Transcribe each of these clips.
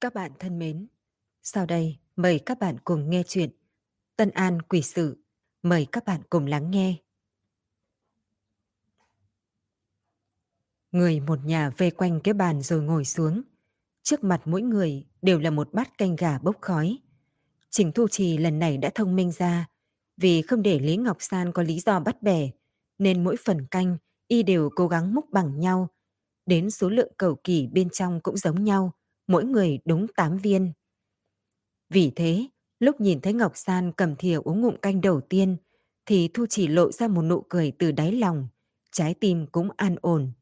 Các bạn thân mến, sau đây mời các bạn cùng nghe chuyện Tân An Quỷ Sự. Mời các bạn cùng lắng nghe. Người một nhà vây quanh cái bàn rồi ngồi xuống. Trước mặt mỗi người đều là một bát canh gà bốc khói. Trình Thu Trì lần này đã thông minh ra, vì không để Lý Ngọc San có lý do bắt bẻ, nên mỗi phần canh y đều cố gắng múc bằng nhau, đến số lượng cầu kỳ bên trong cũng giống nhau, mỗi người đúng 8 viên. Vì thế, lúc nhìn thấy Ngọc San cầm thìa uống ngụm canh đầu tiên, thì Thu chỉ lộ ra một nụ cười từ đáy lòng, trái tim cũng an ổn.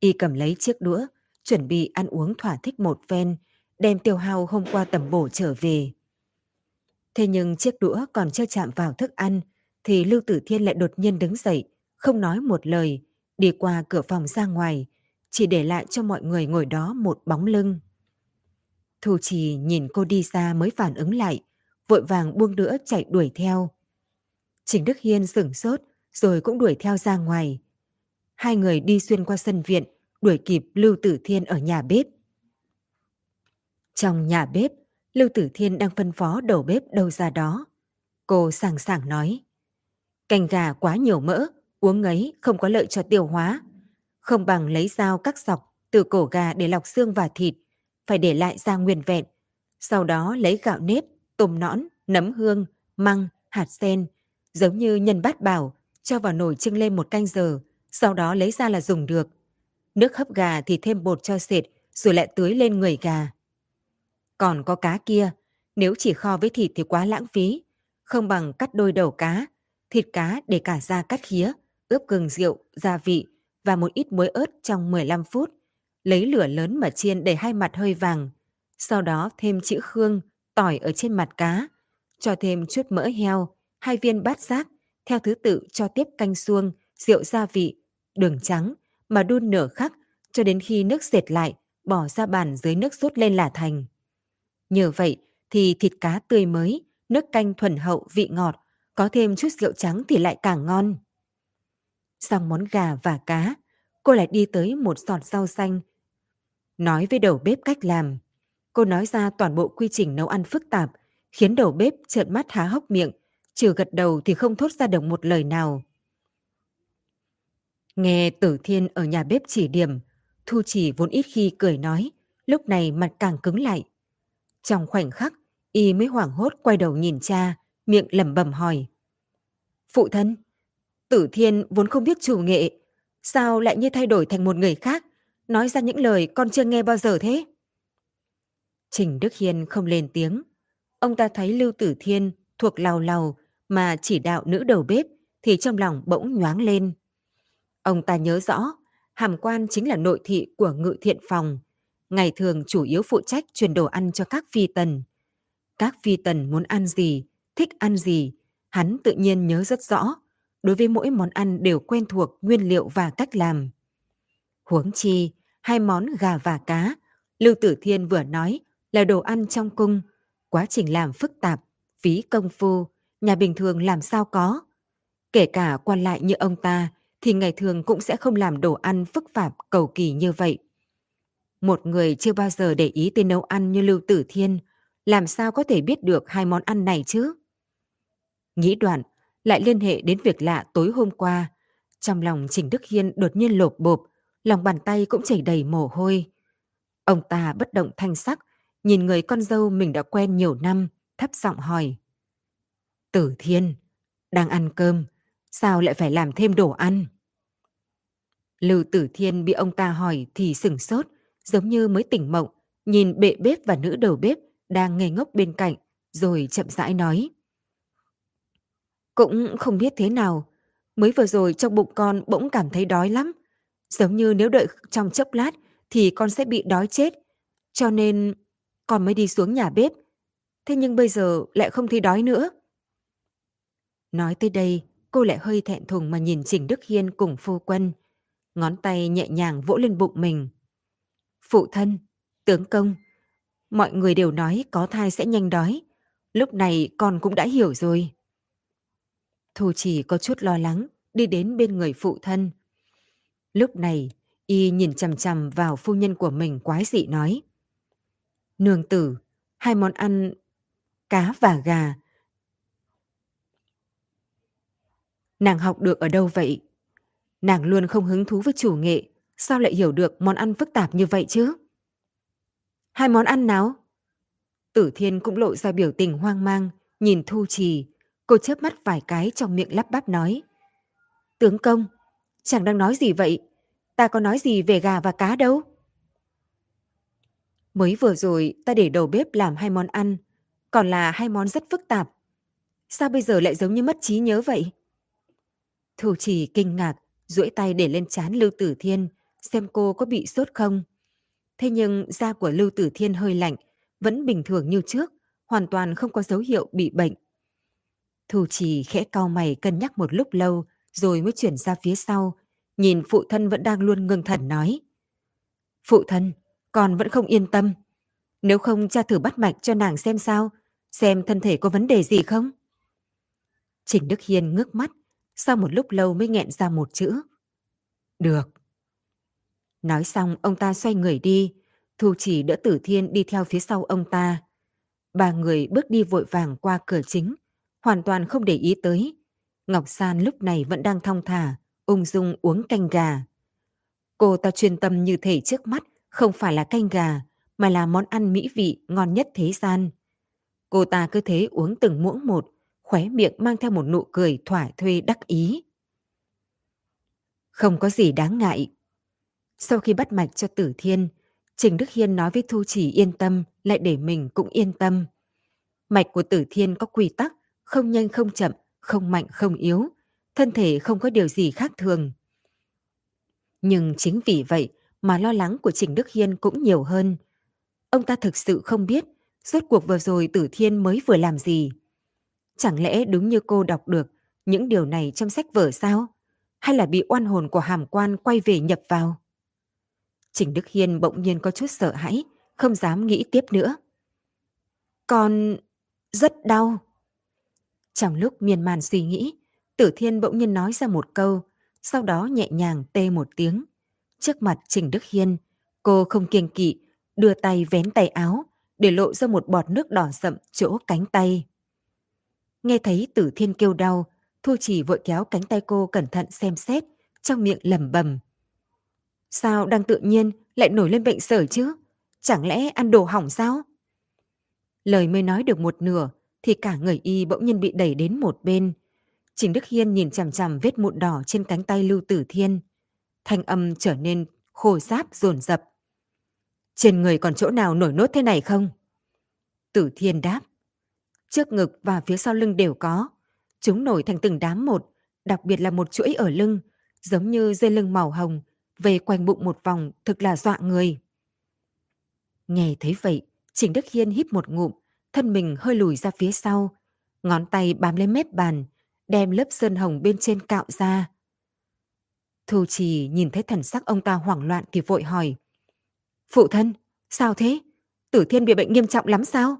Y cầm lấy chiếc đũa, chuẩn bị ăn uống thỏa thích một phen, đem tiêu hao hôm qua tầm bổ trở về. Thế nhưng chiếc đũa còn chưa chạm vào thức ăn, thì Lưu Tử Thiên lại đột nhiên đứng dậy, không nói một lời, đi qua cửa phòng ra ngoài, chỉ để lại cho mọi người ngồi đó một bóng lưng. Thu Trì nhìn cô đi xa mới phản ứng lại, vội vàng buông đũa chạy đuổi theo. Trình Đức Hiên sửng sốt, rồi cũng đuổi theo ra ngoài. Hai người đi xuyên qua sân viện, đuổi kịp Lưu Tử Thiên ở nhà bếp. Trong nhà bếp, Lưu Tử Thiên đang phân phó đầu bếp đâu ra đó. Cô sàng sàng nói, canh gà quá nhiều mỡ, uống ấy không có lợi cho tiêu hóa. Không bằng lấy dao cắt dọc từ cổ gà để lọc xương và thịt, phải để lại ra nguyên vẹn. Sau đó lấy gạo nếp, tôm nõn, nấm hương, măng, hạt sen, giống như nhân bát bảo, cho vào nồi chưng lên một canh giờ, sau đó lấy ra là dùng được. Nước hấp gà thì thêm bột cho sệt, rồi lại tưới lên người gà. Còn có cá kia, nếu chỉ kho với thịt thì quá lãng phí, không bằng cắt đôi đầu cá, thịt cá để cả da cắt khía, ướp gừng rượu, gia vị và một ít muối ớt trong 15 phút, lấy lửa lớn mà chiên để hai mặt hơi vàng, sau đó thêm chữ khương, tỏi ở trên mặt cá, cho thêm chút mỡ heo, hai viên bát giác, theo thứ tự cho tiếp canh xuông, rượu gia vị, đường trắng, mà đun nửa khắc cho đến khi nước dệt lại, bỏ ra bàn dưới nước sốt lên là thành. Nhờ vậy thì thịt cá tươi mới, nước canh thuần hậu vị ngọt, có thêm chút rượu trắng thì lại càng ngon. Xong món gà và cá, cô lại đi tới một sọt rau xanh Nói với đầu bếp cách làm. Cô nói ra toàn bộ quy trình nấu ăn phức tạp, khiến đầu bếp trợn mắt há hốc miệng, trừ gật đầu thì không thốt ra được một lời nào. Nghe tử thiên ở nhà bếp chỉ điểm, Thu chỉ vốn ít khi cười nói, lúc này mặt càng cứng lại. Trong khoảnh khắc, y mới hoảng hốt quay đầu nhìn cha, miệng lẩm bẩm hỏi. Phụ thân, tử thiên vốn không biết chủ nghệ, sao lại như thay đổi thành một người khác, nói ra những lời con chưa nghe bao giờ thế. Trình Đức Hiên không lên tiếng. Ông ta thấy Lưu Tử Thiên thuộc lào lào mà chỉ đạo nữ đầu bếp thì trong lòng bỗng nhoáng lên. Ông ta nhớ rõ, hàm quan chính là nội thị của ngự thiện phòng. Ngày thường chủ yếu phụ trách truyền đồ ăn cho các phi tần. Các phi tần muốn ăn gì, thích ăn gì, hắn tự nhiên nhớ rất rõ. Đối với mỗi món ăn đều quen thuộc nguyên liệu và cách làm. Huống chi, hai món gà và cá, Lưu Tử Thiên vừa nói là đồ ăn trong cung, quá trình làm phức tạp, phí công phu, nhà bình thường làm sao có. Kể cả quan lại như ông ta thì ngày thường cũng sẽ không làm đồ ăn phức tạp cầu kỳ như vậy. Một người chưa bao giờ để ý tới nấu ăn như Lưu Tử Thiên, làm sao có thể biết được hai món ăn này chứ? Nghĩ đoạn, lại liên hệ đến việc lạ tối hôm qua. Trong lòng Trình Đức Hiên đột nhiên lột bộp, lòng bàn tay cũng chảy đầy mồ hôi. Ông ta bất động thanh sắc, nhìn người con dâu mình đã quen nhiều năm, thấp giọng hỏi. Tử Thiên, đang ăn cơm, sao lại phải làm thêm đồ ăn? Lưu Tử Thiên bị ông ta hỏi thì sửng sốt, giống như mới tỉnh mộng, nhìn bệ bếp và nữ đầu bếp đang ngây ngốc bên cạnh, rồi chậm rãi nói. Cũng không biết thế nào, mới vừa rồi trong bụng con bỗng cảm thấy đói lắm, Giống như nếu đợi trong chốc lát thì con sẽ bị đói chết. Cho nên con mới đi xuống nhà bếp. Thế nhưng bây giờ lại không thấy đói nữa. Nói tới đây, cô lại hơi thẹn thùng mà nhìn Trình Đức Hiên cùng phu quân. Ngón tay nhẹ nhàng vỗ lên bụng mình. Phụ thân, tướng công, mọi người đều nói có thai sẽ nhanh đói. Lúc này con cũng đã hiểu rồi. Thu chỉ có chút lo lắng, đi đến bên người phụ thân, Lúc này, y nhìn chằm chằm vào phu nhân của mình quái dị nói. Nương tử, hai món ăn cá và gà. Nàng học được ở đâu vậy? Nàng luôn không hứng thú với chủ nghệ, sao lại hiểu được món ăn phức tạp như vậy chứ? Hai món ăn nào? Tử Thiên cũng lộ ra biểu tình hoang mang, nhìn Thu Trì. Cô chớp mắt vài cái trong miệng lắp bắp nói. Tướng công, chàng đang nói gì vậy? Ta có nói gì về gà và cá đâu? Mới vừa rồi ta để đầu bếp làm hai món ăn, còn là hai món rất phức tạp. Sao bây giờ lại giống như mất trí nhớ vậy? Thu Trì kinh ngạc, duỗi tay để lên chán Lưu Tử Thiên, xem cô có bị sốt không. Thế nhưng da của Lưu Tử Thiên hơi lạnh, vẫn bình thường như trước, hoàn toàn không có dấu hiệu bị bệnh. Thu Trì khẽ cau mày cân nhắc một lúc lâu, rồi mới chuyển ra phía sau, nhìn phụ thân vẫn đang luôn ngưng thần nói. Phụ thân, con vẫn không yên tâm. Nếu không cha thử bắt mạch cho nàng xem sao, xem thân thể có vấn đề gì không? Trình Đức Hiên ngước mắt, sau một lúc lâu mới nghẹn ra một chữ. Được. Nói xong ông ta xoay người đi, Thu chỉ đỡ tử thiên đi theo phía sau ông ta. Ba người bước đi vội vàng qua cửa chính, hoàn toàn không để ý tới. Ngọc San lúc này vẫn đang thong thả, ung dung uống canh gà. Cô ta chuyên tâm như thể trước mắt không phải là canh gà, mà là món ăn mỹ vị ngon nhất thế gian. Cô ta cứ thế uống từng muỗng một, khóe miệng mang theo một nụ cười thỏa thuê đắc ý. Không có gì đáng ngại. Sau khi bắt mạch cho Tử Thiên, Trình Đức Hiên nói với Thu Chỉ yên tâm, lại để mình cũng yên tâm. Mạch của Tử Thiên có quy tắc, không nhanh không chậm, không mạnh không yếu, thân thể không có điều gì khác thường. Nhưng chính vì vậy mà lo lắng của Trình Đức Hiên cũng nhiều hơn. Ông ta thực sự không biết rốt cuộc vừa rồi Tử Thiên mới vừa làm gì. Chẳng lẽ đúng như cô đọc được những điều này trong sách vở sao? Hay là bị oan hồn của hàm quan quay về nhập vào? Trình Đức Hiên bỗng nhiên có chút sợ hãi, không dám nghĩ tiếp nữa. Con rất đau. Trong lúc miên man suy nghĩ, Tử Thiên bỗng nhiên nói ra một câu, sau đó nhẹ nhàng tê một tiếng. Trước mặt Trình Đức Hiên, cô không kiêng kỵ, đưa tay vén tay áo, để lộ ra một bọt nước đỏ sậm chỗ cánh tay. Nghe thấy Tử Thiên kêu đau, Thu Chỉ vội kéo cánh tay cô cẩn thận xem xét, trong miệng lẩm bẩm. Sao đang tự nhiên lại nổi lên bệnh sởi chứ? Chẳng lẽ ăn đồ hỏng sao? Lời mới nói được một nửa thì cả người y bỗng nhiên bị đẩy đến một bên. Trình Đức Hiên nhìn chằm chằm vết mụn đỏ trên cánh tay Lưu Tử Thiên. Thanh âm trở nên khô sáp dồn dập. Trên người còn chỗ nào nổi nốt thế này không? Tử Thiên đáp. Trước ngực và phía sau lưng đều có. Chúng nổi thành từng đám một, đặc biệt là một chuỗi ở lưng, giống như dây lưng màu hồng, về quanh bụng một vòng thực là dọa người. Nghe thấy vậy, Trình Đức Hiên hít một ngụm, thân mình hơi lùi ra phía sau, ngón tay bám lên mép bàn, đem lớp sơn hồng bên trên cạo ra. Thu Trì nhìn thấy thần sắc ông ta hoảng loạn thì vội hỏi. Phụ thân, sao thế? Tử Thiên bị bệnh nghiêm trọng lắm sao?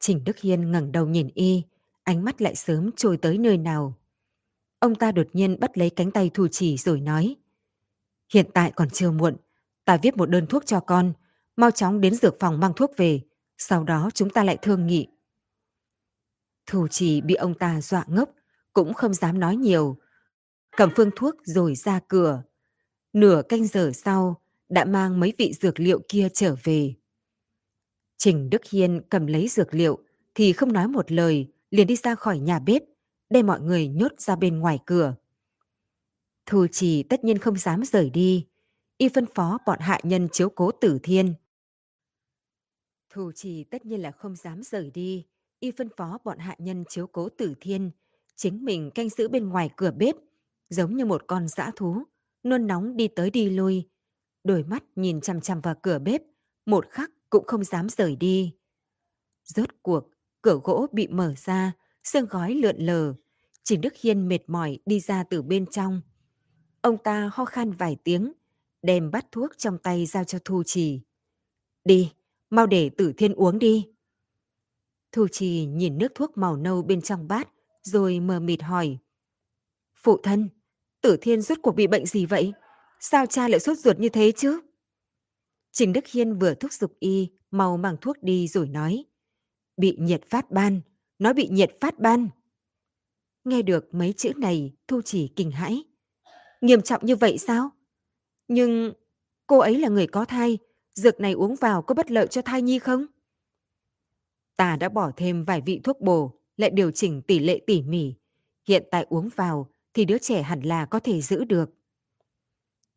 Trình Đức Hiên ngẩng đầu nhìn y, ánh mắt lại sớm trôi tới nơi nào. Ông ta đột nhiên bắt lấy cánh tay Thu trì rồi nói. Hiện tại còn chưa muộn, ta viết một đơn thuốc cho con, mau chóng đến dược phòng mang thuốc về, sau đó chúng ta lại thương nghị. Thủ trì bị ông ta dọa ngốc, cũng không dám nói nhiều. Cầm phương thuốc rồi ra cửa. Nửa canh giờ sau, đã mang mấy vị dược liệu kia trở về. Trình Đức Hiên cầm lấy dược liệu thì không nói một lời, liền đi ra khỏi nhà bếp, đem mọi người nhốt ra bên ngoài cửa. Thu Trì tất nhiên không dám rời đi, y phân phó bọn hạ nhân chiếu cố tử thiên. Thu Trì tất nhiên là không dám rời đi, y phân phó bọn hạ nhân chiếu cố tử thiên, chính mình canh giữ bên ngoài cửa bếp, giống như một con dã thú, nôn nóng đi tới đi lui, đôi mắt nhìn chằm chằm vào cửa bếp, một khắc cũng không dám rời đi. Rốt cuộc, cửa gỗ bị mở ra, sương gói lượn lờ. Trình Đức Hiên mệt mỏi đi ra từ bên trong. Ông ta ho khan vài tiếng, đem bát thuốc trong tay giao cho Thu Trì. Đi, mau để tử thiên uống đi. Thu Trì nhìn nước thuốc màu nâu bên trong bát, rồi mờ mịt hỏi. Phụ thân, tử thiên rốt cuộc bị bệnh gì vậy? Sao cha lại sốt ruột như thế chứ? Trình Đức Hiên vừa thúc giục y, mau mang thuốc đi rồi nói. Bị nhiệt phát ban, nó bị nhiệt phát ban. Nghe được mấy chữ này, Thu chỉ kinh hãi. Nghiêm trọng như vậy sao? Nhưng cô ấy là người có thai, dược này uống vào có bất lợi cho thai nhi không? Ta đã bỏ thêm vài vị thuốc bổ, lại điều chỉnh tỷ lệ tỉ mỉ. Hiện tại uống vào thì đứa trẻ hẳn là có thể giữ được.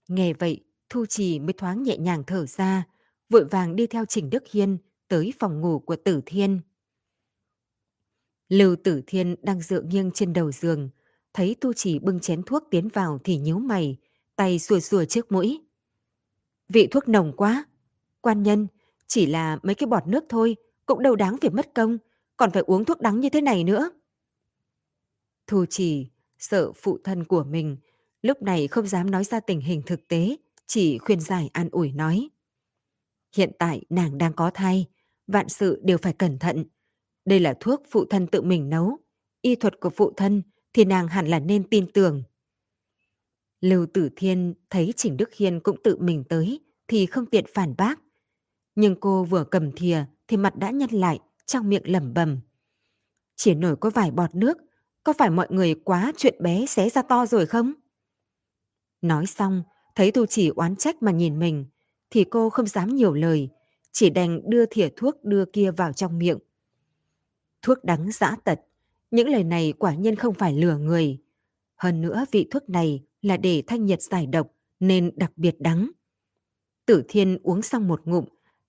Nghe vậy, Thu Trì mới thoáng nhẹ nhàng thở ra, vội vàng đi theo Trình Đức Hiên tới phòng ngủ của Tử Thiên. Lưu Tử Thiên đang dựa nghiêng trên đầu giường, thấy Tu Chỉ bưng chén thuốc tiến vào thì nhíu mày, tay xùa xùa trước mũi. Vị thuốc nồng quá. Quan nhân, chỉ là mấy cái bọt nước thôi, cũng đâu đáng việc mất công, còn phải uống thuốc đắng như thế này nữa. Thu Chỉ sợ phụ thân của mình, lúc này không dám nói ra tình hình thực tế, chỉ khuyên giải an ủi nói. Hiện tại nàng đang có thai, vạn sự đều phải cẩn thận. Đây là thuốc phụ thân tự mình nấu, y thuật của phụ thân thì nàng hẳn là nên tin tưởng. Lưu Tử Thiên thấy Trình Đức Hiên cũng tự mình tới thì không tiện phản bác. Nhưng cô vừa cầm thìa thì mặt đã nhăn lại, trong miệng lẩm bẩm. Chỉ nổi có vài bọt nước, có phải mọi người quá chuyện bé xé ra to rồi không? Nói xong, thấy Tu Chỉ oán trách mà nhìn mình, thì cô không dám nhiều lời, chỉ đành đưa thìa thuốc đưa kia vào trong miệng. Thuốc đắng dã tật, những lời này quả nhiên không phải lừa người. Hơn nữa vị thuốc này là để thanh nhiệt giải độc nên đặc biệt đắng. Tử Thiên uống xong một ngụm,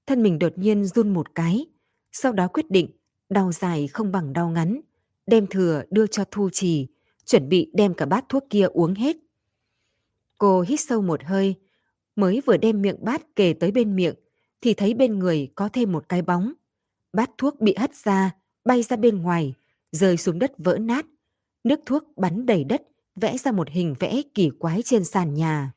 thân mình đột nhiên run một cái, sau đó quyết định đau dài không bằng đau ngắn, đem thừa đưa cho Thu Trì, chuẩn bị đem cả bát thuốc kia uống hết. Cô hít sâu một hơi, mới vừa đem miệng bát kề tới bên miệng, thì thấy bên người có thêm một cái bóng. Bát thuốc bị hất ra, bay ra bên ngoài, rơi xuống đất vỡ nát. Nước thuốc bắn đầy đất, vẽ ra một hình vẽ kỳ quái trên sàn nhà.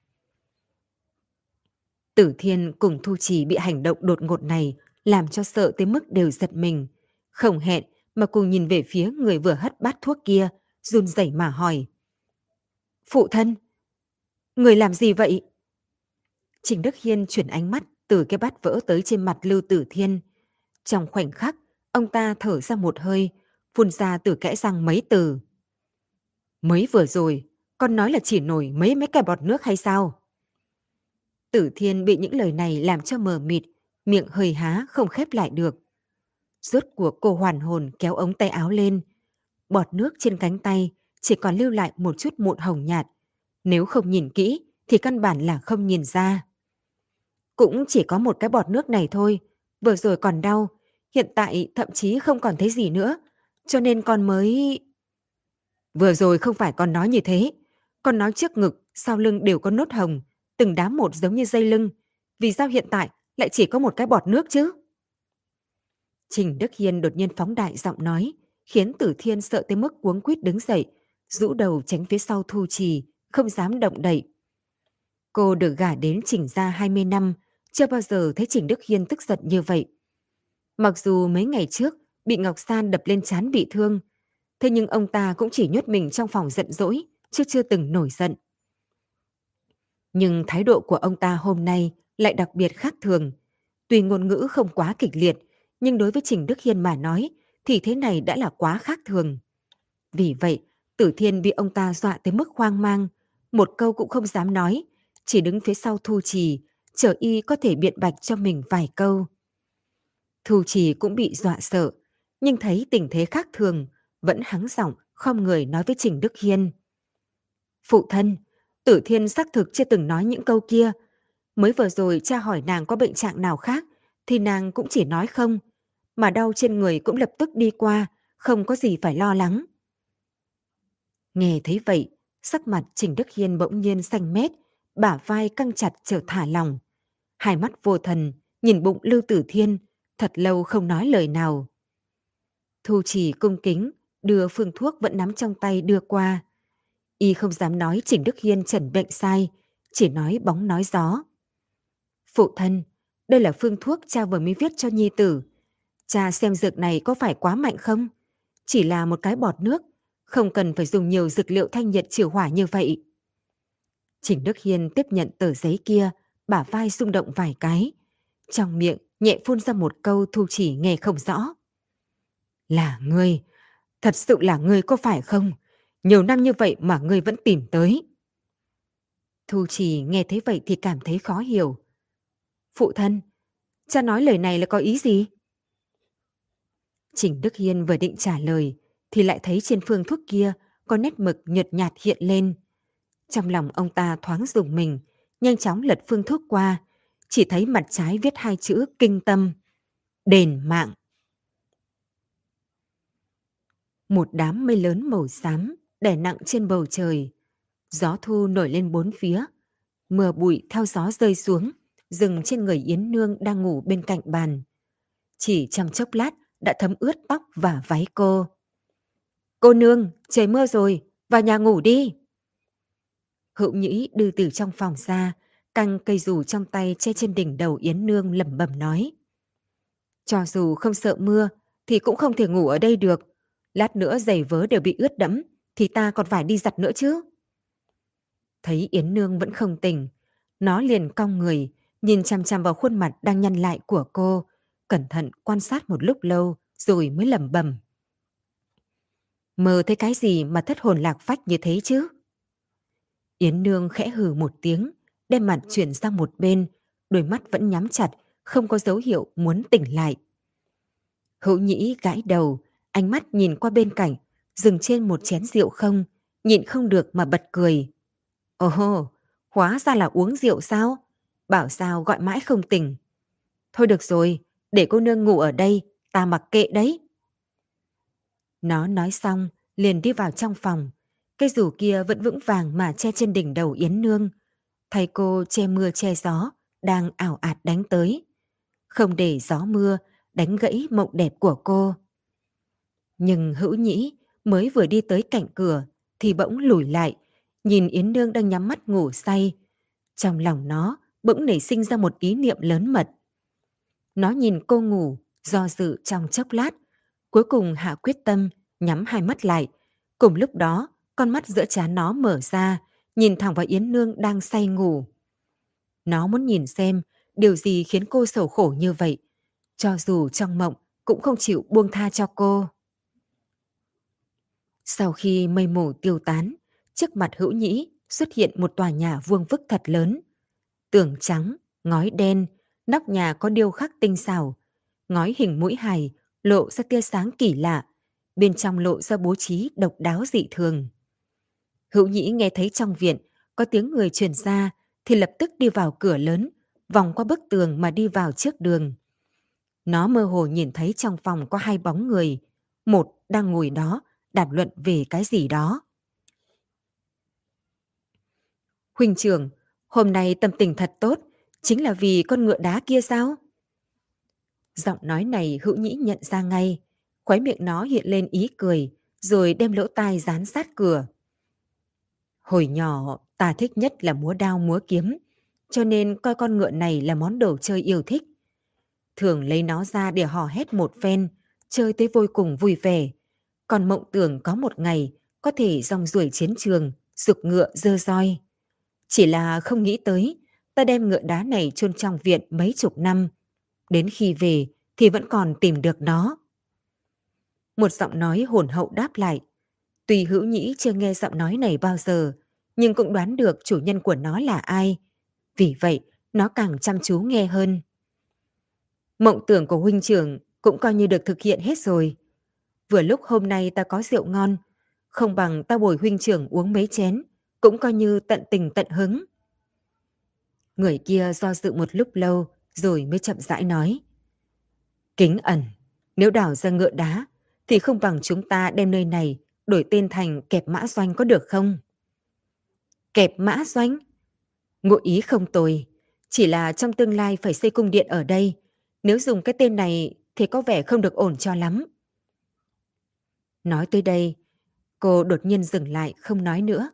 Tử Thiên cùng Thu Trì bị hành động đột ngột này làm cho sợ tới mức đều giật mình. Không hẹn mà cùng nhìn về phía người vừa hất bát thuốc kia, run rẩy mà hỏi. Phụ thân, người làm gì vậy? Trình Đức Hiên chuyển ánh mắt từ cái bát vỡ tới trên mặt Lưu Tử Thiên. Trong khoảnh khắc, ông ta thở ra một hơi, phun ra từ kẽ răng mấy từ. Mới vừa rồi, con nói là chỉ nổi mấy mấy cái bọt nước hay sao? Tử Thiên bị những lời này làm cho mờ mịt, miệng hơi há không khép lại được. Rốt cuộc cô hoàn hồn kéo ống tay áo lên. Bọt nước trên cánh tay chỉ còn lưu lại một chút mụn hồng nhạt. Nếu không nhìn kỹ thì căn bản là không nhìn ra. Cũng chỉ có một cái bọt nước này thôi, vừa rồi còn đau, hiện tại thậm chí không còn thấy gì nữa, cho nên con mới... Vừa rồi không phải con nói như thế, con nói trước ngực, sau lưng đều có nốt hồng, từng đám một giống như dây lưng. Vì sao hiện tại lại chỉ có một cái bọt nước chứ? Trình Đức Hiên đột nhiên phóng đại giọng nói, khiến Tử Thiên sợ tới mức cuống quýt đứng dậy, rũ đầu tránh phía sau Thu Trì, không dám động đậy. Cô được gả đến Trình gia 20 năm, chưa bao giờ thấy Trình Đức Hiên tức giận như vậy. Mặc dù mấy ngày trước bị Ngọc San đập lên chán bị thương, thế nhưng ông ta cũng chỉ nhốt mình trong phòng giận dỗi, chứ chưa từng nổi giận. Nhưng thái độ của ông ta hôm nay lại đặc biệt khác thường. Tuy ngôn ngữ không quá kịch liệt, nhưng đối với Trình Đức Hiên mà nói thì thế này đã là quá khác thường. Vì vậy, Tử Thiên bị ông ta dọa tới mức hoang mang, một câu cũng không dám nói, chỉ đứng phía sau Thu Trì, chờ y có thể biện bạch cho mình vài câu. Thu Trì cũng bị dọa sợ, nhưng thấy tình thế khác thường, vẫn hắng giọng không người nói với Trình Đức Hiên. Phụ thân, Tử Thiên xác thực chưa từng nói những câu kia. Mới vừa rồi cha hỏi nàng có bệnh trạng nào khác, thì nàng cũng chỉ nói không. Mà đau trên người cũng lập tức đi qua, không có gì phải lo lắng. Nghe thấy vậy, sắc mặt Trình Đức Hiên bỗng nhiên xanh mét, bả vai căng chặt trở thả lòng. Hai mắt vô thần, nhìn bụng Lưu Tử Thiên, thật lâu không nói lời nào. Thu chỉ cung kính, đưa phương thuốc vẫn nắm trong tay đưa qua. Y không dám nói Trình Đức Hiên chẩn bệnh sai, chỉ nói bóng nói gió. Phụ thân, đây là phương thuốc cha vừa mới viết cho nhi tử. Cha xem dược này có phải quá mạnh không? Chỉ là một cái bọt nước, không cần phải dùng nhiều dược liệu thanh nhiệt chịu hỏa như vậy. Trình Đức Hiên tiếp nhận tờ giấy kia, bả vai rung động vài cái. Trong miệng nhẹ phun ra một câu Thu chỉ nghe không rõ. Là ngươi, thật sự là ngươi có phải không? Nhiều năm như vậy mà ngươi vẫn tìm tới. Thu trì nghe thấy vậy thì cảm thấy khó hiểu. Phụ thân, cha nói lời này là có ý gì? Trình Đức Hiên vừa định trả lời thì lại thấy trên phương thuốc kia có nét mực nhợt nhạt hiện lên. Trong lòng ông ta thoáng dùng mình, nhanh chóng lật phương thuốc qua, chỉ thấy mặt trái viết hai chữ kinh tâm, đền mạng. Một đám mây lớn màu xám đè nặng trên bầu trời. Gió thu nổi lên bốn phía, mưa bụi theo gió rơi xuống, dừng trên người Yến Nương đang ngủ bên cạnh bàn. Chỉ trong chốc lát đã thấm ướt tóc và váy cô. Cô nương, trời mưa rồi, vào nhà ngủ đi. Hữu nhĩ đưa từ trong phòng ra, căng cây dù trong tay che trên đỉnh đầu Yến Nương lẩm bẩm nói. Cho dù không sợ mưa, thì cũng không thể ngủ ở đây được. Lát nữa giày vớ đều bị ướt đẫm, thì ta còn phải đi giặt nữa chứ. Thấy Yến Nương vẫn không tỉnh, nó liền cong người, nhìn chằm chằm vào khuôn mặt đang nhăn lại của cô, cẩn thận quan sát một lúc lâu rồi mới lẩm bẩm. Mơ thấy cái gì mà thất hồn lạc phách như thế chứ? Yến Nương khẽ hừ một tiếng, đem mặt chuyển sang một bên, đôi mắt vẫn nhắm chặt, không có dấu hiệu muốn tỉnh lại. Hữu nhĩ gãi đầu, ánh mắt nhìn qua bên cạnh, dừng trên một chén rượu không, nhịn không được mà bật cười. Ồ, hóa ra là uống rượu sao? Bảo sao gọi mãi không tỉnh. Thôi được rồi, để cô nương ngủ ở đây, ta mặc kệ đấy. Nó nói xong, liền đi vào trong phòng. Cây rủ kia vẫn vững vàng mà che trên đỉnh đầu Yến Nương. Thầy cô che mưa che gió, đang ảo ạt đánh tới. Không để gió mưa đánh gãy mộng đẹp của cô. Nhưng hữu nhĩ mới vừa đi tới cạnh cửa thì bỗng lùi lại, nhìn Yến Nương đang nhắm mắt ngủ say. Trong lòng nó bỗng nảy sinh ra một ý niệm lớn mật. Nó nhìn cô ngủ, do dự trong chốc lát, cuối cùng hạ quyết tâm, nhắm hai mắt lại. Cùng lúc đó, con mắt giữa trán nó mở ra, nhìn thẳng vào Yến Nương đang say ngủ. Nó muốn nhìn xem điều gì khiến cô sầu khổ như vậy, cho dù trong mộng cũng không chịu buông tha cho cô. Sau khi mây mù tiêu tán, trước mặt hữu nhĩ xuất hiện một tòa nhà vuông vức thật lớn. Tường trắng, ngói đen, nóc nhà có điêu khắc tinh xảo, ngói hình mũi hài lộ ra tia sáng kỳ lạ, bên trong lộ ra bố trí độc đáo dị thường. Hữu Nhĩ nghe thấy trong viện có tiếng người truyền ra thì lập tức đi vào cửa lớn, vòng qua bức tường mà đi vào trước đường. Nó mơ hồ nhìn thấy trong phòng có hai bóng người, một đang ngồi đó đàm luận về cái gì đó. Huynh trưởng, hôm nay tâm tình thật tốt, chính là vì con ngựa đá kia sao? Giọng nói này hữu nhĩ nhận ra ngay, khóe miệng nó hiện lên ý cười, rồi đem lỗ tai dán sát cửa. Hồi nhỏ, ta thích nhất là múa đao múa kiếm, cho nên coi con ngựa này là món đồ chơi yêu thích. Thường lấy nó ra để hò hét một phen, chơi tới vô cùng vui vẻ. Còn mộng tưởng có một ngày có thể dòng ruổi chiến trường, dục ngựa dơ roi. Chỉ là không nghĩ tới, ta đem ngựa đá này chôn trong viện mấy chục năm. Đến khi về thì vẫn còn tìm được nó. Một giọng nói hồn hậu đáp lại. tùy hữu nhĩ chưa nghe giọng nói này bao giờ, nhưng cũng đoán được chủ nhân của nó là ai. Vì vậy, nó càng chăm chú nghe hơn. Mộng tưởng của huynh trưởng cũng coi như được thực hiện hết rồi. Vừa lúc hôm nay ta có rượu ngon, không bằng ta bồi huynh trưởng uống mấy chén, cũng coi như tận tình tận hứng. Người kia do dự một lúc lâu rồi mới chậm rãi nói. Kính ẩn, nếu đào ra ngựa đá thì không bằng chúng ta đem nơi này đổi tên thành kẹp mã doanh có được không? Kẹp mã doanh? Ngụ ý không tồi, chỉ là trong tương lai phải xây cung điện ở đây. Nếu dùng cái tên này thì có vẻ không được ổn cho lắm. Nói tới đây, cô đột nhiên dừng lại không nói nữa.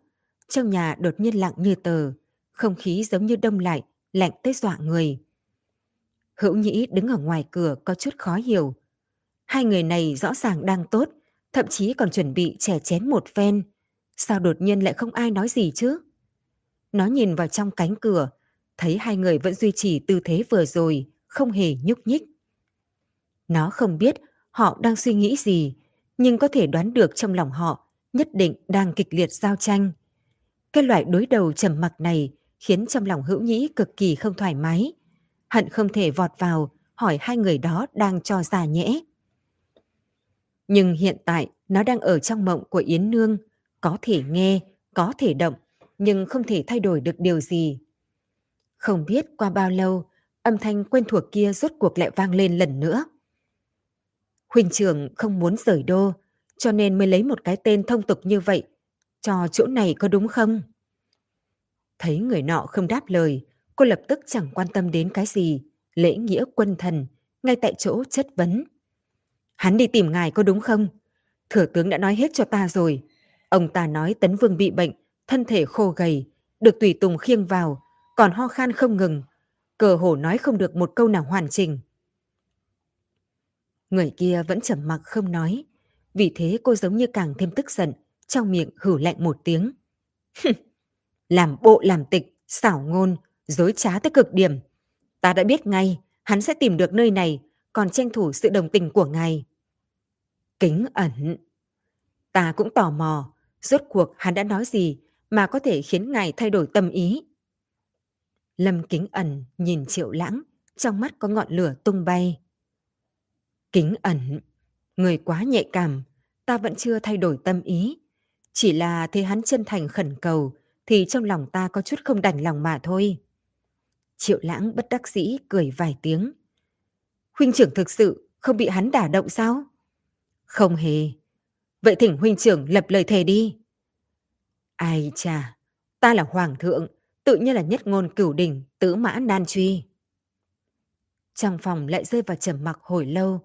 Trong nhà đột nhiên lặng như tờ, không khí giống như đông lại, lạnh tới dọa người. Hữu Nhĩ đứng ở ngoài cửa có chút khó hiểu. Hai người này rõ ràng đang tốt, thậm chí còn chuẩn bị chè chén một phen. Sao đột nhiên lại không ai nói gì chứ? Nó nhìn vào trong cánh cửa, thấy hai người vẫn duy trì tư thế vừa rồi, không hề nhúc nhích. Nó không biết họ đang suy nghĩ gì, nhưng có thể đoán được trong lòng họ nhất định đang kịch liệt giao tranh. Cái loại đối đầu trầm mặc này khiến trong lòng hữu nhĩ cực kỳ không thoải mái. Hận không thể vọt vào hỏi hai người đó đang cho già nhẽ. Nhưng hiện tại nó đang ở trong mộng của Yến Nương, có thể nghe, có thể động, nhưng không thể thay đổi được điều gì. Không biết qua bao lâu, âm thanh quen thuộc kia rốt cuộc lại vang lên lần nữa. Huynh trưởng không muốn rời đô, cho nên mới lấy một cái tên thông tục như vậy. Cho chỗ này có đúng không? Thấy người nọ không đáp lời, cô lập tức chẳng quan tâm đến cái gì, lễ nghĩa quân thần, ngay tại chỗ chất vấn. Hắn đi tìm ngài có đúng không? Thừa tướng đã nói hết cho ta rồi. Ông ta nói Tấn Vương bị bệnh, thân thể khô gầy, được tùy tùng khiêng vào, còn ho khan không ngừng. Cờ hổ nói không được một câu nào hoàn chỉnh. Người kia vẫn trầm mặc không nói. Vì thế cô giống như càng thêm tức giận, trong miệng hử lạnh một tiếng. làm bộ làm tịch, xảo ngôn, dối trá tới cực điểm. Ta đã biết ngay, hắn sẽ tìm được nơi này, còn tranh thủ sự đồng tình của ngài. Kính ẩn. Ta cũng tò mò, rốt cuộc hắn đã nói gì mà có thể khiến ngài thay đổi tâm ý. Lâm kính ẩn nhìn triệu lãng, trong mắt có ngọn lửa tung bay. Kính ẩn, người quá nhạy cảm, ta vẫn chưa thay đổi tâm ý. Chỉ là thấy hắn chân thành khẩn cầu, thì trong lòng ta có chút không đành lòng mà thôi. Triệu lãng bất đắc dĩ cười vài tiếng. Huynh trưởng thực sự không bị hắn đả động sao? Không hề. Vậy thỉnh huynh trưởng lập lời thề đi. Ai chà, ta là hoàng thượng, tự nhiên là nhất ngôn cửu đỉnh, tứ mã nan truy. Trong phòng lại rơi vào trầm mặc hồi lâu,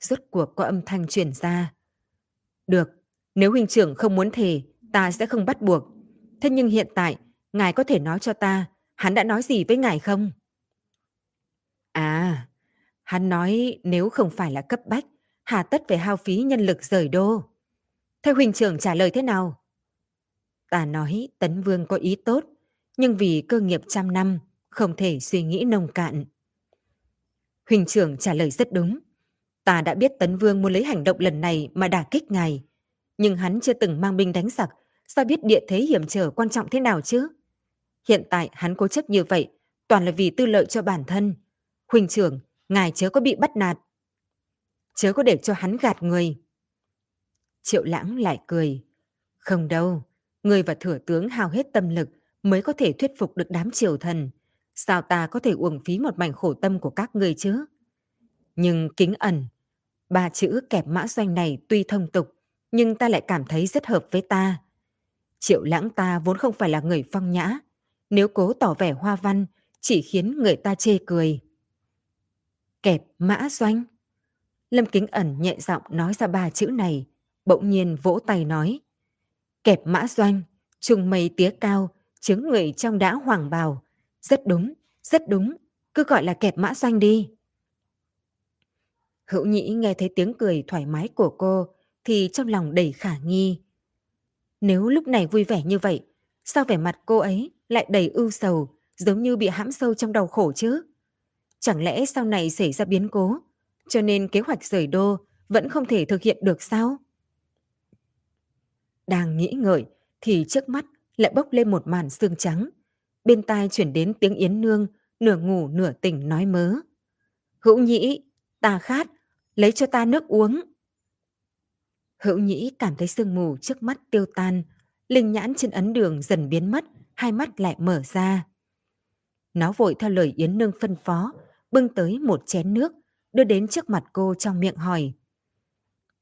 rốt cuộc có âm thanh truyền ra. Được, nếu huynh trưởng không muốn thề, ta sẽ không bắt buộc. Thế nhưng hiện tại, ngài có thể nói cho ta, hắn đã nói gì với ngài không? À, hắn nói nếu không phải là cấp bách, hà tất phải hao phí nhân lực rời đô. Thế huynh trưởng trả lời thế nào? Ta nói Tấn Vương có ý tốt, nhưng vì cơ nghiệp trăm năm, không thể suy nghĩ nông cạn. Huỳnh trưởng trả lời rất đúng. Ta đã biết Tấn Vương muốn lấy hành động lần này mà đả kích ngài. Nhưng hắn chưa từng mang binh đánh giặc, sao biết địa thế hiểm trở quan trọng thế nào chứ? Hiện tại hắn cố chấp như vậy, toàn là vì tư lợi cho bản thân. Huỳnh trưởng, ngài chớ có bị bắt nạt. Chớ có để cho hắn gạt người. Triệu lãng lại cười. Không đâu, người và thừa tướng hao hết tâm lực mới có thể thuyết phục được đám triều thần. Sao ta có thể uổng phí một mảnh khổ tâm của các người chứ? Nhưng kính ẩn, ba chữ kẹp mã doanh này tuy thông tục, nhưng ta lại cảm thấy rất hợp với ta. Triệu lãng ta vốn không phải là người phong nhã, nếu cố tỏ vẻ hoa văn, chỉ khiến người ta chê cười. Kẹp mã doanh? Lâm Kính Ẩn nhẹ giọng nói ra ba chữ này, bỗng nhiên vỗ tay nói. Kẹp mã doanh, trùng mây tía cao, chứng người trong đã hoàng bào. Rất đúng, rất đúng, cứ gọi là kẹp mã doanh đi. Hữu nhĩ nghe thấy tiếng cười thoải mái của cô thì trong lòng đầy khả nghi. Nếu lúc này vui vẻ như vậy, sao vẻ mặt cô ấy lại đầy ưu sầu, giống như bị hãm sâu trong đau khổ chứ? Chẳng lẽ sau này xảy ra biến cố, cho nên kế hoạch rời đô vẫn không thể thực hiện được sao? Đang nghĩ ngợi thì trước mắt lại bốc lên một màn xương trắng. Bên tai chuyển đến tiếng Yến Nương, nửa ngủ nửa tỉnh nói mớ. Hữu nhĩ, ta khát, lấy cho ta nước uống. Hữu nhĩ cảm thấy sương mù trước mắt tiêu tan, linh nhãn trên ấn đường dần biến mất, hai mắt lại mở ra. Nó vội theo lời Yến Nương phân phó, bưng tới một chén nước, đưa đến trước mặt cô trong miệng hỏi.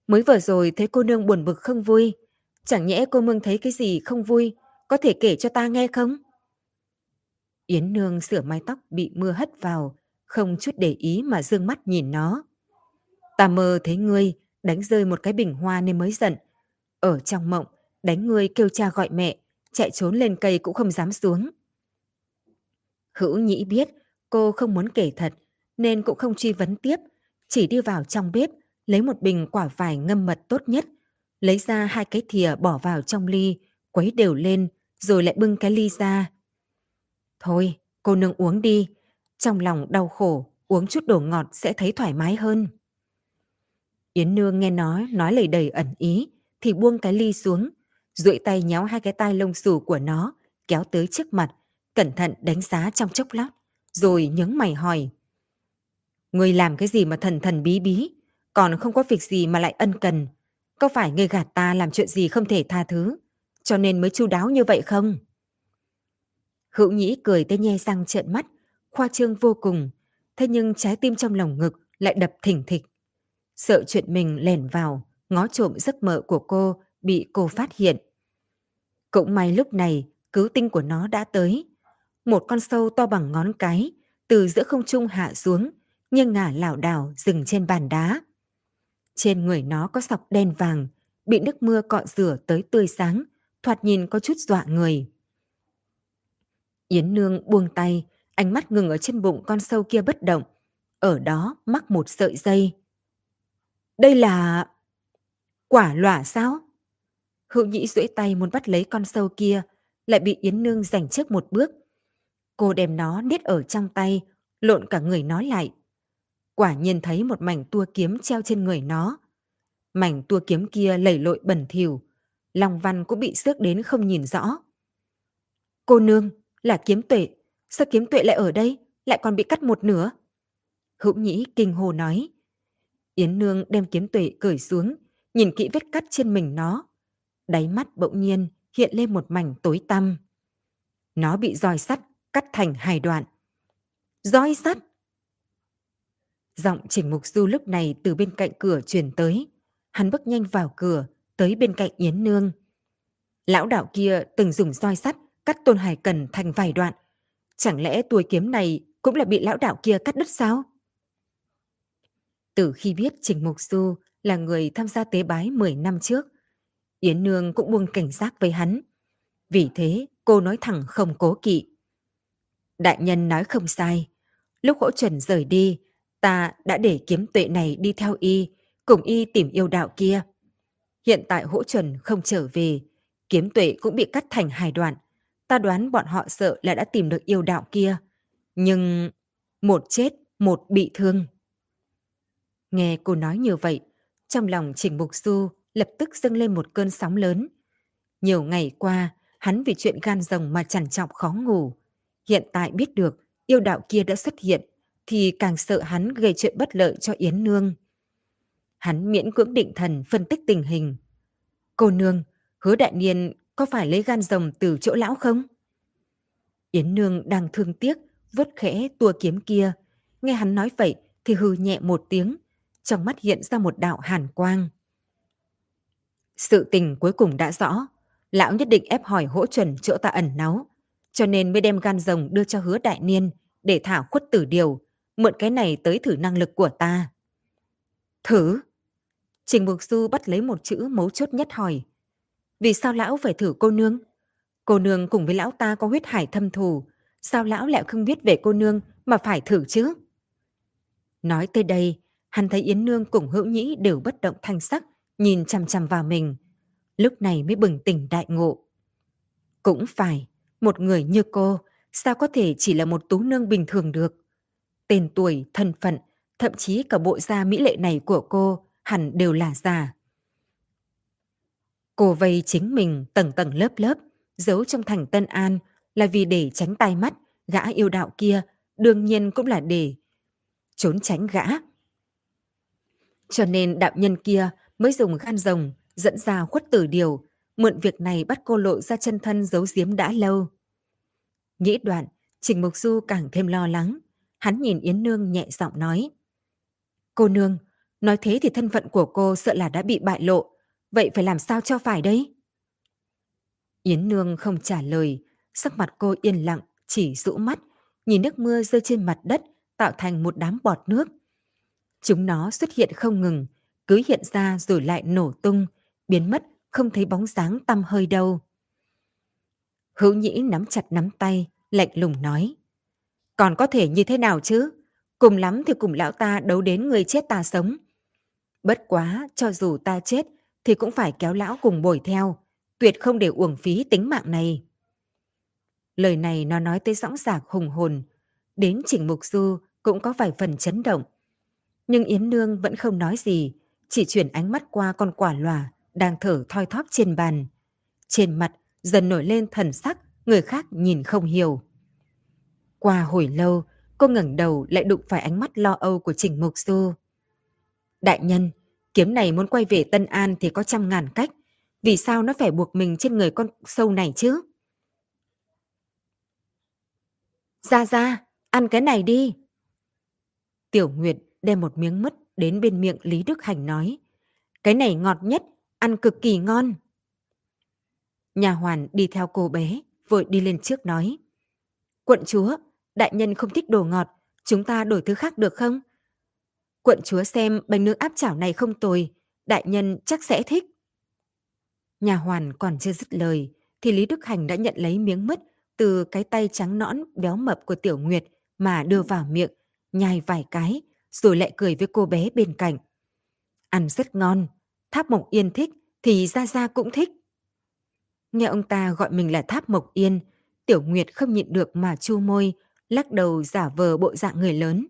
Mới vừa rồi thấy cô nương buồn bực không vui, chẳng nhẽ cô mương thấy cái gì không vui, có thể kể cho ta nghe không? Yến Nương sửa mái tóc bị mưa hất vào, không chút để ý mà dương mắt nhìn nó. Ta mơ thấy ngươi đánh rơi một cái bình hoa nên mới giận. Ở trong mộng, đánh ngươi kêu cha gọi mẹ, chạy trốn lên cây cũng không dám xuống. Hữu nhĩ biết cô không muốn kể thật, nên cũng không truy vấn tiếp, chỉ đi vào trong bếp, lấy một bình quả vải ngâm mật tốt nhất, lấy ra hai cái thìa bỏ vào trong ly, quấy đều lên, rồi lại bưng cái ly ra. Thôi, cô nương uống đi, trong lòng đau khổ, uống chút đồ ngọt sẽ thấy thoải mái hơn. Yến Nương nghe nó nói lời đầy ẩn ý, thì buông cái ly xuống, duỗi tay nhéo hai cái tai lông xù của nó, kéo tới trước mặt, cẩn thận đánh giá trong chốc lát, rồi nhướng mày hỏi. Người làm cái gì mà thần thần bí bí, còn không có việc gì mà lại ân cần. Có phải người gạt ta làm chuyện gì không thể tha thứ, cho nên mới chu đáo như vậy không? Hữu nhĩ cười tới nhe răng trợn mắt, khoa trương vô cùng, thế nhưng trái tim trong lòng ngực lại đập thỉnh thịch. Sợ chuyện mình lẻn vào, ngó trộm giấc mơ của cô bị cô phát hiện. Cũng may lúc này cứu tinh của nó đã tới. Một con sâu to bằng ngón cái từ giữa không trung hạ xuống, nghiêng ngả lảo đảo dừng trên bàn đá. Trên người nó có sọc đen vàng, bị nước mưa cọ rửa tới tươi sáng, thoạt nhìn có chút dọa người. Yến Nương buông tay, ánh mắt ngừng ở trên bụng con sâu kia bất động. Ở đó mắc một sợi dây. Đây là... quả lỏa sao? Hữu nhĩ duỗi tay muốn bắt lấy con sâu kia, lại bị Yến Nương giành trước một bước. Cô đem nó niết ở trong tay, lộn cả người nó lại. Quả nhiên thấy một mảnh tua kiếm treo trên người nó. Mảnh tua kiếm kia lầy lội bẩn thỉu, Long Văn cũng bị xước đến không nhìn rõ. Cô nương, là kiếm tuệ, sao kiếm tuệ lại ở đây, lại còn bị cắt một nửa? Hữu nhĩ kinh hồ nói. Yến nương đem kiếm tuệ cởi xuống, nhìn kỹ vết cắt trên mình nó. Đáy mắt bỗng nhiên hiện lên một mảnh tối tăm. Nó bị roi sắt cắt thành hai đoạn. Roi sắt! Giọng Trình Mục Du lúc này từ bên cạnh cửa truyền tới. Hắn bước nhanh vào cửa, tới bên cạnh Yến Nương. Lão đạo kia từng dùng roi sắt cắt Tôn Hải Cần thành vài đoạn. Chẳng lẽ tuổi kiếm này cũng là bị lão đạo kia cắt đứt sao? Từ khi biết Trình Mục Du là người tham gia tế bái 10 năm trước, Yến Nương cũng buông cảnh giác với hắn. Vì thế, cô nói thẳng không cố kỵ. Đại nhân nói không sai. Lúc hỗ chuẩn rời đi, ta đã để kiếm tuệ này đi theo y, cùng y tìm yêu đạo kia. Hiện tại hỗ chuẩn không trở về, kiếm tuệ cũng bị cắt thành hai đoạn. Ta đoán bọn họ sợ là đã tìm được yêu đạo kia. Nhưng một chết, một bị thương. Nghe cô nói như vậy, trong lòng Trình Mục Du lập tức dâng lên một cơn sóng lớn. Nhiều ngày qua, hắn vì chuyện gan rồng mà chằn trọng khó ngủ. Hiện tại biết được yêu đạo kia đã xuất hiện, thì càng sợ hắn gây chuyện bất lợi cho Yến Nương. Hắn miễn cưỡng định thần phân tích tình hình. Cô Nương, hứa đại niên có phải lấy gan rồng từ chỗ lão không? Yến Nương đang thương tiếc, vớt khẽ tua kiếm kia. Nghe hắn nói vậy thì hừ nhẹ một tiếng, trong mắt hiện ra một đạo hàn quang. Sự tình cuối cùng đã rõ, lão nhất định ép hỏi hỗ chuẩn chỗ ta ẩn náu, cho nên mới đem gan rồng đưa cho hứa đại niên để thả khuất tử điều, mượn cái này tới thử năng lực của ta. Thử? Trình Mục Du bắt lấy một chữ mấu chốt nhất hỏi. Vì sao lão phải thử cô nương? Cô nương cùng với lão ta có huyết hải thâm thù, sao lão lại không biết về cô nương mà phải thử chứ? Nói tới đây, hắn thấy Yến Nương cùng hữu nhĩ đều bất động thanh sắc, nhìn chằm chằm vào mình. Lúc này mới bừng tỉnh đại ngộ. Cũng phải, một người như cô, sao có thể chỉ là một tú nương bình thường được? Tên tuổi, thân phận, thậm chí cả bộ da mỹ lệ này của cô hẳn đều là giả. Cô vây chính mình tầng tầng lớp lớp, giấu trong thành Tân An là vì để tránh tai mắt gã yêu đạo kia, đương nhiên cũng là để trốn tránh gã. Cho nên đạo nhân kia mới dùng gan rồng dẫn ra khuất tử điều, mượn việc này bắt cô lộ ra chân thân giấu giếm đã lâu. Nghĩ đoạn, Trình Mục Du càng thêm lo lắng. Hắn nhìn Yến Nương nhẹ giọng nói. Cô Nương, nói thế thì thân phận của cô sợ là đã bị bại lộ. Vậy phải làm sao cho phải đấy? Yến Nương không trả lời, sắc mặt cô yên lặng, chỉ rũ mắt, nhìn nước mưa rơi trên mặt đất tạo thành một đám bọt nước. Chúng nó xuất hiện không ngừng, cứ hiện ra rồi lại nổ tung, biến mất, không thấy bóng dáng tăm hơi đâu. Hữu nhĩ nắm chặt nắm tay, lạnh lùng nói. Còn có thể như thế nào chứ? Cùng lắm thì cùng lão ta đấu đến người chết ta sống. Bất quá, cho dù ta chết, thì cũng phải kéo lão cùng bồi theo, tuyệt không để uổng phí tính mạng này. Lời này nó nói tới sõng sạc hùng hồn, đến chỉnh mục du cũng có vài phần chấn động. Nhưng Yến Nương vẫn không nói gì, chỉ chuyển ánh mắt qua con quả lòa đang thở thoi thóp trên bàn. Trên mặt dần nổi lên thần sắc, người khác nhìn không hiểu. Qua hồi lâu, cô ngẩng đầu lại đụng phải ánh mắt lo âu của Trình Mục Du. Đại nhân, kiếm này muốn quay về Tân An thì có trăm ngàn cách. Vì sao nó phải buộc mình trên người con sâu này chứ? Ra ra, ăn cái này đi. Tiểu Nguyệt đem một miếng mứt đến bên miệng Lý Đức Hành nói. Cái này ngọt nhất, ăn cực kỳ ngon. Nhà hoàn đi theo cô bé, vội đi lên trước nói. Quận chúa, đại nhân không thích đồ ngọt, chúng ta đổi thứ khác được không? Quận chúa xem bánh nướng áp chảo này không tồi, đại nhân chắc sẽ thích. Nhà hoàn còn chưa dứt lời, thì Lý Đức Hành đã nhận lấy miếng mứt từ cái tay trắng nõn béo mập của Tiểu Nguyệt mà đưa vào miệng, nhai vài cái, rồi lại cười với cô bé bên cạnh. Ăn rất ngon, Tháp Mộc Yên thích thì Gia Gia cũng thích. Nghe ông ta gọi mình là Tháp Mộc Yên, Tiểu Nguyệt không nhịn được mà chu môi, lắc đầu giả vờ bộ dạng người lớn.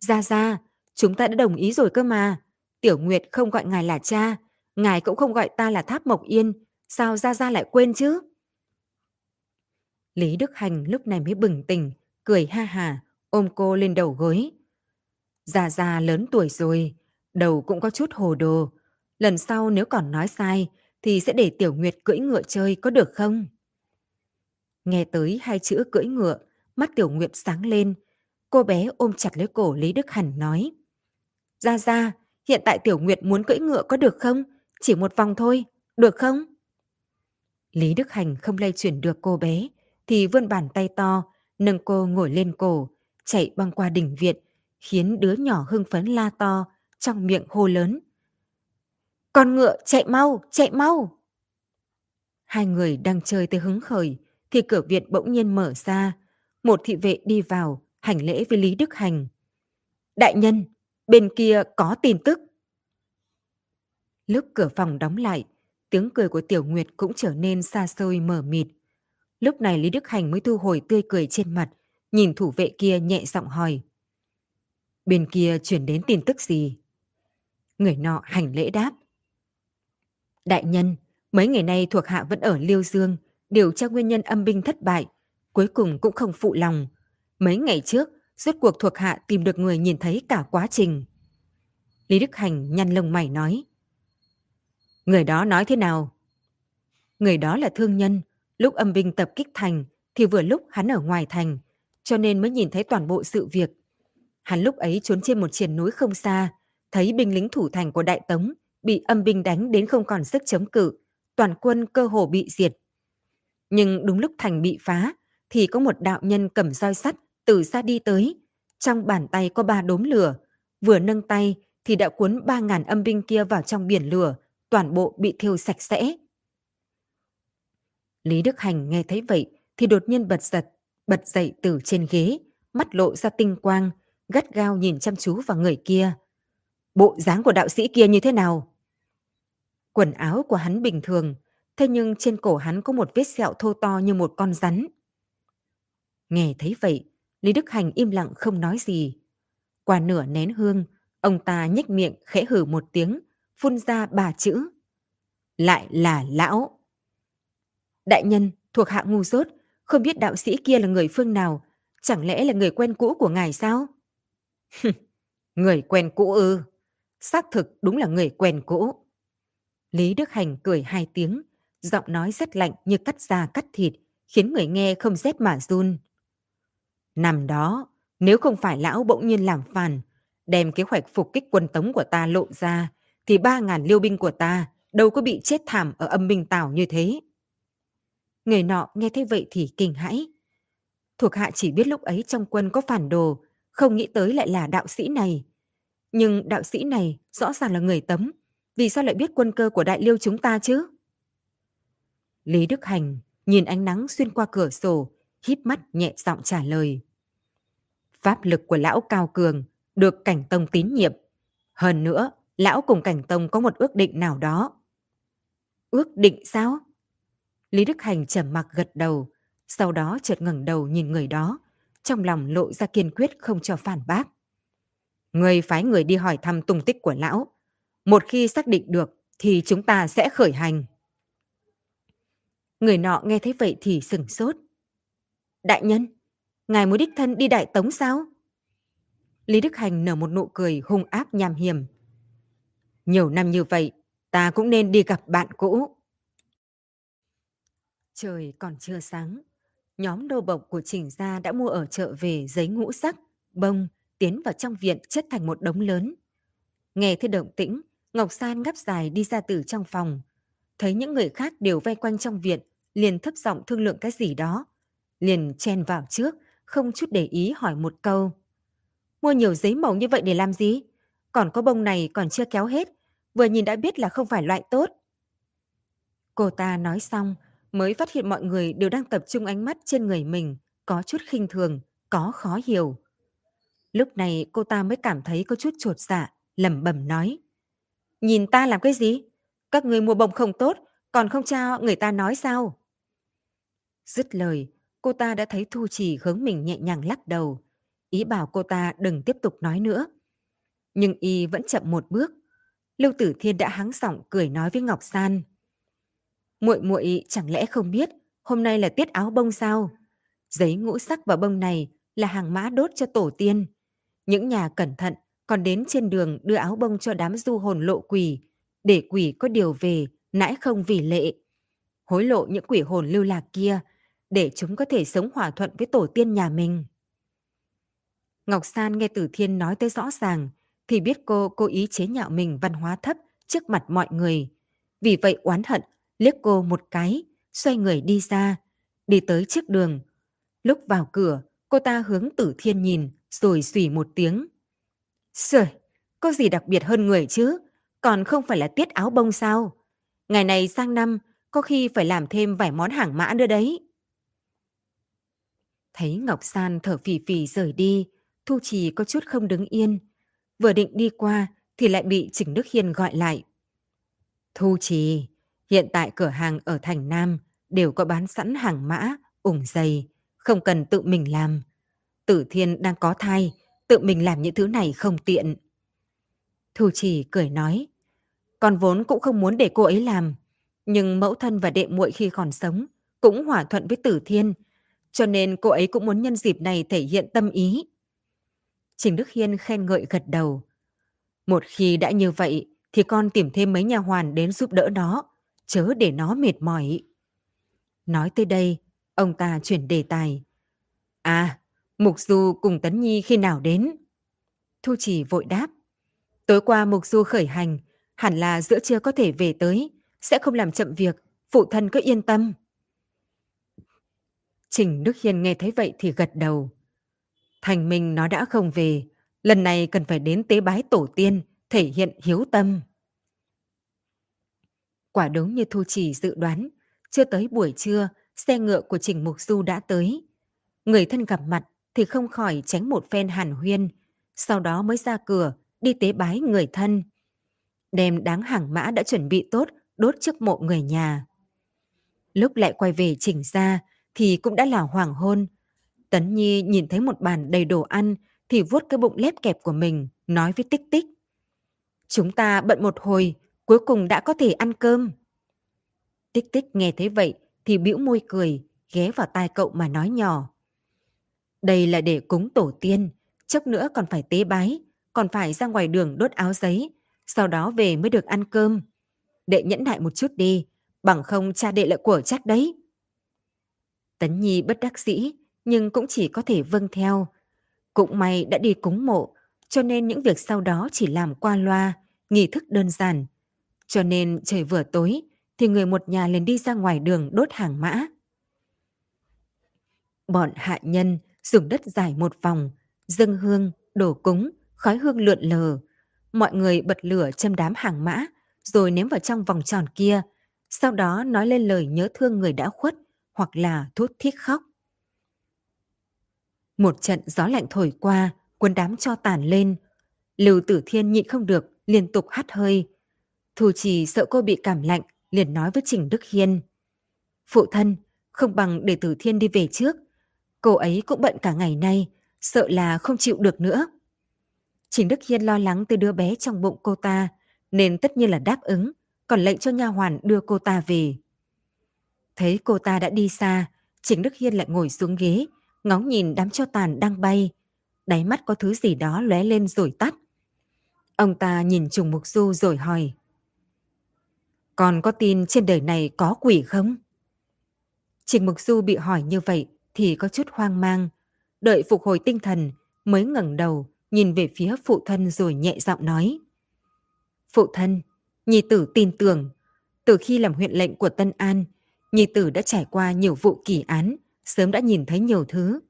Gia Gia, chúng ta đã đồng ý rồi cơ mà. Tiểu Nguyệt không gọi ngài là cha, ngài cũng không gọi ta là Tháp Mộc Yên, sao Gia Gia lại quên chứ? Lý Đức Hành lúc này mới bừng tỉnh, cười ha hà, ôm cô lên đầu gối. Gia Gia lớn tuổi rồi, đầu cũng có chút hồ đồ. Lần sau nếu còn nói sai, thì sẽ để Tiểu Nguyệt cưỡi ngựa chơi có được không? Nghe tới hai chữ cưỡi ngựa, mắt Tiểu Nguyệt sáng lên. Cô bé ôm chặt lấy cổ Lý Đức Hành nói. Gia Gia, hiện tại Tiểu Nguyệt muốn cưỡi ngựa có được không? Chỉ một vòng thôi, được không? Lý Đức Hành không lay chuyển được cô bé, thì vươn bàn tay to, nâng cô ngồi lên cổ, chạy băng qua đỉnh viện, khiến đứa nhỏ hưng phấn la to, trong miệng hô lớn. Con ngựa chạy mau, chạy mau! Hai người đang chơi tới hứng khởi, thì cửa viện bỗng nhiên mở ra. Một thị vệ đi vào, hành lễ với Lý Đức Hành. Đại nhân, bên kia có tin tức. Lúc cửa phòng đóng lại, tiếng cười của Tiểu Nguyệt cũng trở nên xa xôi mờ mịt. Lúc này Lý Đức Hành mới thu hồi tươi cười trên mặt, nhìn thủ vệ kia nhẹ giọng hỏi. Bên kia chuyển đến tin tức gì? Người nọ hành lễ đáp. Đại nhân, mấy ngày nay thuộc hạ vẫn ở Liêu Dương, điều tra nguyên nhân âm binh thất bại, cuối cùng cũng không phụ lòng. Mấy ngày trước, rốt cuộc thuộc hạ tìm được người nhìn thấy cả quá trình. Lý Đức Hành nhăn lông mày nói. Người đó nói thế nào? Người đó là thương nhân, lúc âm binh tập kích thành thì vừa lúc hắn ở ngoài thành, cho nên mới nhìn thấy toàn bộ sự việc. Hắn lúc ấy trốn trên một triển núi không xa, thấy binh lính thủ thành của Đại Tống bị âm binh đánh đến không còn sức chống cự, toàn quân cơ hồ bị diệt. Nhưng đúng lúc thành bị phá, thì có một đạo nhân cầm roi sắt từ xa đi tới. Trong bàn tay có ba đốm lửa, vừa nâng tay thì đã cuốn ba ngàn âm binh kia vào trong biển lửa, toàn bộ bị thiêu sạch sẽ. Lý Đức Hành nghe thấy vậy thì đột nhiên bật giật, bật dậy từ trên ghế, mắt lộ ra tinh quang, gắt gao nhìn chăm chú vào người kia. Bộ dáng của đạo sĩ kia như thế nào? Quần áo của hắn bình thường, thế nhưng trên cổ hắn có một vết sẹo thô to như một con rắn. Nghe thấy vậy, Lý Đức Hành im lặng không nói gì. Qua nửa nén hương, ông ta nhếch miệng khẽ hử một tiếng, phun ra ba chữ. Lại là lão. Đại nhân, thuộc hạ ngu dốt, không biết đạo sĩ kia là người phương nào, chẳng lẽ là người quen cũ của ngài sao? Người quen cũ ư? Xác thực đúng là người quen cũ. Lý Đức Hành cười hai tiếng, giọng nói rất lạnh như cắt da cắt thịt, khiến người nghe không rét mà run. Năm đó, nếu không phải lão bỗng nhiên làm phản, đem kế hoạch phục kích quân tống của ta lộ ra, thì ba ngàn liêu binh của ta đâu có bị chết thảm ở âm minh tảo như thế. Người nọ nghe thấy vậy thì kinh hãi. Thuộc hạ chỉ biết lúc ấy trong quân có phản đồ, không nghĩ tới lại là đạo sĩ này. Nhưng đạo sĩ này rõ ràng là người tấm, vì sao lại biết quân cơ của đại liêu chúng ta chứ? Lý Đức Hành nhìn ánh nắng xuyên qua cửa sổ, híp mắt nhẹ giọng trả lời. Pháp lực của lão cao cường, được cảnh tông tín nhiệm. Hơn nữa, lão cùng cảnh tông có một ước định nào đó. Ước định sao? Lý Đức Hành trầm mặc gật đầu, sau đó chợt ngẩng đầu nhìn người đó, trong lòng lộ ra kiên quyết không cho phản bác. Người phái người đi hỏi thăm tung tích của lão. Một khi xác định được thì chúng ta sẽ khởi hành. Người nọ nghe thấy vậy thì sừng sốt. Đại nhân, ngài muốn đích thân đi đại tống sao? Lý Đức Hành nở một nụ cười hung áp nham hiểm. Nhiều năm như vậy, ta cũng nên đi gặp bạn cũ. Trời còn chưa sáng, nhóm đô bộc của Trình Gia đã mua ở chợ về giấy ngũ sắc, bông, tiến vào trong viện chất thành một đống lớn. Nghe thấy động tĩnh, Ngọc San gấp dài đi ra từ trong phòng. Thấy những người khác đều vây quanh trong viện, liền thấp giọng thương lượng cái gì đó. Liền chen vào trước, không chút để ý hỏi một câu. Mua nhiều giấy màu như vậy để làm gì? Còn có bông này còn chưa kéo hết, vừa nhìn đã biết là không phải loại tốt. Cô ta nói xong, mới phát hiện mọi người đều đang tập trung ánh mắt trên người mình, có chút khinh thường, có khó hiểu. Lúc này cô ta mới cảm thấy có chút trột dạ, lẩm bẩm nói. Nhìn ta làm cái gì? Các người mua bông không tốt, còn không cho người ta nói sao? Dứt lời, cô ta đã thấy Thu Chỉ hướng mình nhẹ nhàng lắc đầu, ý bảo cô ta đừng tiếp tục nói nữa. Nhưng y vẫn chậm một bước. Lưu Tử Thiên đã hắng giọng cười nói với Ngọc San. Muội muội chẳng lẽ không biết hôm nay là tiết áo bông sao? Giấy ngũ sắc và bông này là hàng mã đốt cho tổ tiên. Những nhà cẩn thận còn đến trên đường đưa áo bông cho đám du hồn lộ quỷ, để quỷ có điều về, nãi không vì lệ. Hối lộ những quỷ hồn lưu lạc kia, để chúng có thể sống hòa thuận với tổ tiên nhà mình. Ngọc San nghe Tử Thiên nói tới rõ ràng, thì biết cô cố ý chế nhạo mình văn hóa thấp trước mặt mọi người. Vì vậy oán hận, liếc cô một cái, xoay người đi ra, đi tới trước đường. Lúc vào cửa, cô ta hướng Tử Thiên nhìn, rồi xùy một tiếng. Sời, có gì đặc biệt hơn người chứ? Còn không phải là tiết áo bông sao? Ngày này sang năm, có khi phải làm thêm vài món hàng mã nữa đấy. Thấy Ngọc San thở phì phì rời đi, Thu Trì có chút không đứng yên. Vừa định đi qua thì lại bị Trình Đức Hiên gọi lại. Thu Trì, hiện tại cửa hàng ở thành Nam đều có bán sẵn hàng mã, ủng dày, không cần tự mình làm. Tử Thiên đang có thai, tự mình làm những thứ này không tiện. Thu Trì cười nói, con vốn cũng không muốn để cô ấy làm, nhưng mẫu thân và đệ muội khi còn sống cũng hòa thuận với Tử Thiên, cho nên cô ấy cũng muốn nhân dịp này thể hiện tâm ý. Trình Đức Hiên khen ngợi gật đầu. Một khi đã như vậy thì con tìm thêm mấy nhà hoàn đến giúp đỡ nó, chớ để nó mệt mỏi. Nói tới đây, ông ta chuyển đề tài. À, Mục Du cùng Tấn Nhi khi nào đến? Thu Chỉ vội đáp. Tối qua Mục Du khởi hành, hẳn là giữa trưa có thể về tới, sẽ không làm chậm việc, phụ thân cứ yên tâm. Trình Đức Hiên nghe thấy vậy thì gật đầu. Thành Minh nó đã không về, lần này cần phải đến tế bái tổ tiên, thể hiện hiếu tâm. Quả đúng như Thu Chỉ dự đoán, chưa tới buổi trưa, xe ngựa của Trình Mục Du đã tới. Người thân gặp mặt thì không khỏi tránh một phen hàn huyên, sau đó mới ra cửa, đi tế bái người thân. Đem đáng hàng mã đã chuẩn bị tốt, đốt trước mộ người nhà. Lúc lại quay về chỉnh ra, thì cũng đã là hoàng hôn. Tấn Nhi nhìn thấy một bàn đầy đồ ăn, thì vuốt cái bụng lép kẹp của mình, nói với Tích Tích. Chúng ta bận một hồi, cuối cùng đã có thể ăn cơm. Tích Tích nghe thấy vậy thì bĩu môi cười, ghé vào tai cậu mà nói nhỏ. Đây là để cúng tổ tiên, chốc nữa còn phải tế bái, còn phải ra ngoài đường đốt áo giấy, sau đó về mới được ăn cơm. Đệ nhẫn nại một chút đi, bằng không cha đệ lại của trách đấy. Tấn Nhi bất đắc dĩ, nhưng cũng chỉ có thể vâng theo. Cũng may đã đi cúng mộ, cho nên những việc sau đó chỉ làm qua loa, nghi thức đơn giản. Cho nên trời vừa tối, thì người một nhà liền đi ra ngoài đường đốt hàng mã. Bọn hạ nhân dùng đất dài một vòng, dâng hương, đổ cúng, khói hương lượn lờ. Mọi người bật lửa châm đám hàng mã, rồi ném vào trong vòng tròn kia, sau đó nói lên lời nhớ thương người đã khuất hoặc là thút thít khóc. Một trận gió lạnh thổi qua, quân đám cho tàn lên. Lưu Tử Thiên nhịn không được, liên tục hắt hơi. Thù trì sợ cô bị cảm lạnh, liền nói với Trình Đức Hiên. Phụ thân, không bằng để Tử Thiên đi về trước. Cô ấy cũng bận cả ngày nay, sợ là không chịu được nữa. Trình Đức Hiên lo lắng tới đứa bé trong bụng cô ta, nên tất nhiên là đáp ứng, còn lệnh cho nha hoàn đưa cô ta về. Thấy cô ta đã đi xa, Trình Đức Hiên lại ngồi xuống ghế, ngóng nhìn đám cho tàn đang bay. Đáy mắt có thứ gì đó lóe lên rồi tắt. Ông ta nhìn Trùng Mục Du rồi hỏi. Còn có tin trên đời này có quỷ không? Trình Mục Du bị hỏi như vậy thì có chút hoang mang. Đợi phục hồi tinh thần mới ngẩng đầu nhìn về phía phụ thân rồi nhẹ giọng nói. Phụ thân, Nhi tử tin tưởng. Từ khi làm huyện lệnh của Tân An, Nhi tử đã trải qua nhiều vụ kỳ án, sớm đã nhìn thấy nhiều thứ.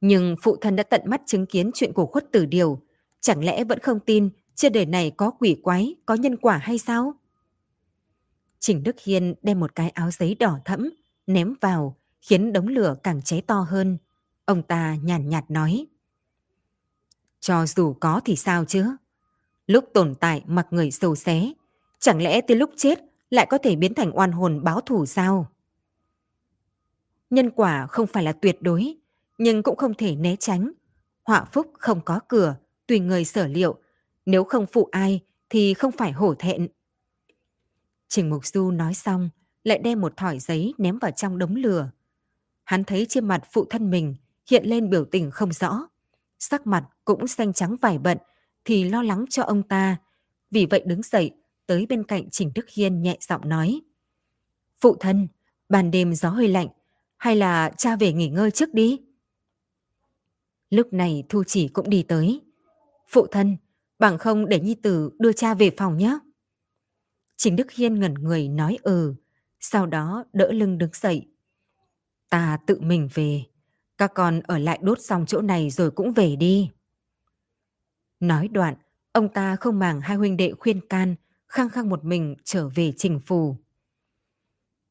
Nhưng phụ thân đã tận mắt chứng kiến chuyện của khuất tử điều, chẳng lẽ vẫn không tin trên đời này có quỷ quái, có nhân quả hay sao? Trình Đức Hiên đem một cái áo giấy đỏ thẫm, ném vào, khiến đống lửa càng cháy to hơn. Ông ta nhàn nhạt, nhạt nói. Cho dù có thì sao chứ? Lúc tồn tại mặc người sâu xé, chẳng lẽ tới lúc chết lại có thể biến thành oan hồn báo thù sao? Nhân quả không phải là tuyệt đối, nhưng cũng không thể né tránh. Họa phúc không có cửa, tùy người sở liệu. Nếu không phụ ai thì không phải hổ thẹn. Trình Mục Du nói xong, lại đem một thỏi giấy ném vào trong đống lửa. Hắn thấy trên mặt phụ thân mình hiện lên biểu tình không rõ. Sắc mặt cũng xanh trắng vải bận thì lo lắng cho ông ta. Vì vậy đứng dậy, tới bên cạnh Trình Đức Hiên nhẹ giọng nói. Phụ thân, ban đêm gió hơi lạnh, hay là cha về nghỉ ngơi trước đi? Lúc này Thu Chỉ cũng đi tới. Phụ thân, bằng không để Nhi Tử đưa cha về phòng nhé. Trình Đức Hiên ngẩn người nói ừ, sau đó đỡ lưng đứng dậy. Ta tự mình về, các con ở lại đốt xong chỗ này rồi cũng về đi. Nói đoạn, ông ta không màng hai huynh đệ khuyên can, khăng khăng một mình trở về trình phù.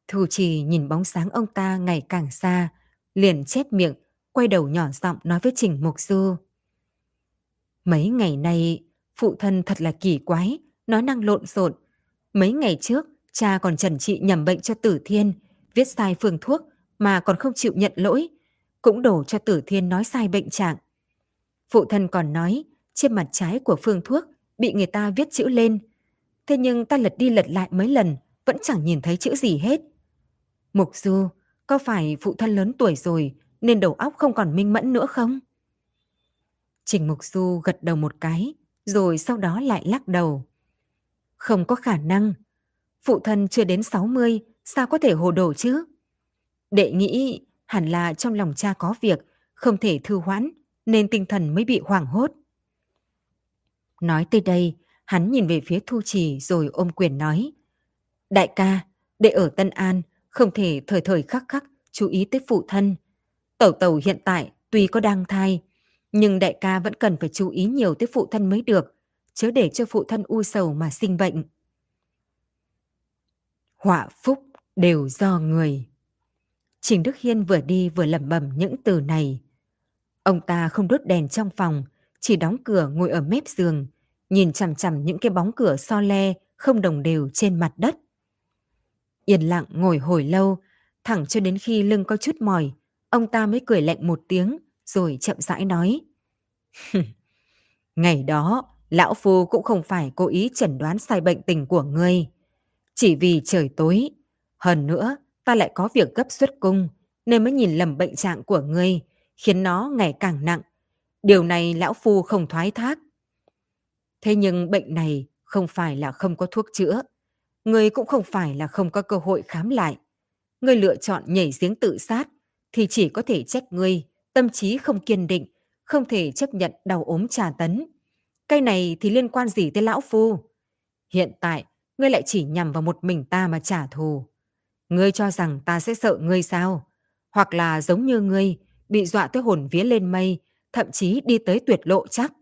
Thu Trì nhìn bóng sáng ông ta ngày càng xa, liền chép miệng, quay đầu nhỏ giọng nói với Trình Mục Du. Mấy ngày nay, phụ thân thật là kỳ quái, nói năng lộn xộn. Mấy ngày trước, cha còn trần trị nhầm bệnh cho Tử Thiên, viết sai phương thuốc mà còn không chịu nhận lỗi, cũng đổ cho Tử Thiên nói sai bệnh trạng. Phụ thân còn nói, trên mặt trái của phương thuốc bị người ta viết chữ lên. Thế nhưng ta lật đi lật lại mấy lần, vẫn chẳng nhìn thấy chữ gì hết. Mục Du, có phải phụ thân lớn tuổi rồi nên đầu óc không còn minh mẫn nữa không? Trình Mục Du gật đầu một cái, rồi sau đó lại lắc đầu. Không có khả năng. Phụ thân chưa đến 60, sao có thể hồ đồ chứ? Đệ nghĩ hẳn là trong lòng cha có việc, không thể thư hoãn, nên tinh thần mới bị hoảng hốt. Nói tới đây, hắn nhìn về phía Thu Trì rồi ôm quyền nói. Đại ca, đệ ở Tân An, không thể thời thời khắc khắc chú ý tới phụ thân. Tẩu tẩu hiện tại tuy có đang thai, nhưng đại ca vẫn cần phải chú ý nhiều tới phụ thân mới được, chớ để cho phụ thân u sầu mà sinh bệnh. Họa phúc đều do người. Trình Đức Hiên vừa đi vừa lẩm bẩm những từ này. Ông ta không đốt đèn trong phòng, chỉ đóng cửa ngồi ở mép giường, nhìn chằm chằm những cái bóng cửa so le không đồng đều trên mặt đất. Yên lặng ngồi hồi lâu, thẳng cho đến khi lưng có chút mỏi, ông ta mới cười lạnh một tiếng, rồi chậm rãi nói. Ngày đó, lão phu cũng không phải cố ý chẩn đoán sai bệnh tình của ngươi. Chỉ vì trời tối, hơn nữa ta lại có việc gấp xuất cung, nên mới nhìn lầm bệnh trạng của ngươi, khiến nó ngày càng nặng. Điều này lão phu không thoái thác. Thế nhưng bệnh này không phải là không có thuốc chữa. Ngươi cũng không phải là không có cơ hội khám lại. Ngươi lựa chọn nhảy giếng tự sát thì chỉ có thể trách ngươi, tâm trí không kiên định, không thể chấp nhận đau ốm trà tấn cây này thì liên quan gì tới lão phu? Hiện tại, ngươi lại chỉ nhằm vào một mình ta mà trả thù. Ngươi cho rằng ta sẽ sợ ngươi sao? Hoặc là giống như ngươi, bị dọa tới hồn vía lên mây, thậm chí đi tới tuyệt lộ chắc.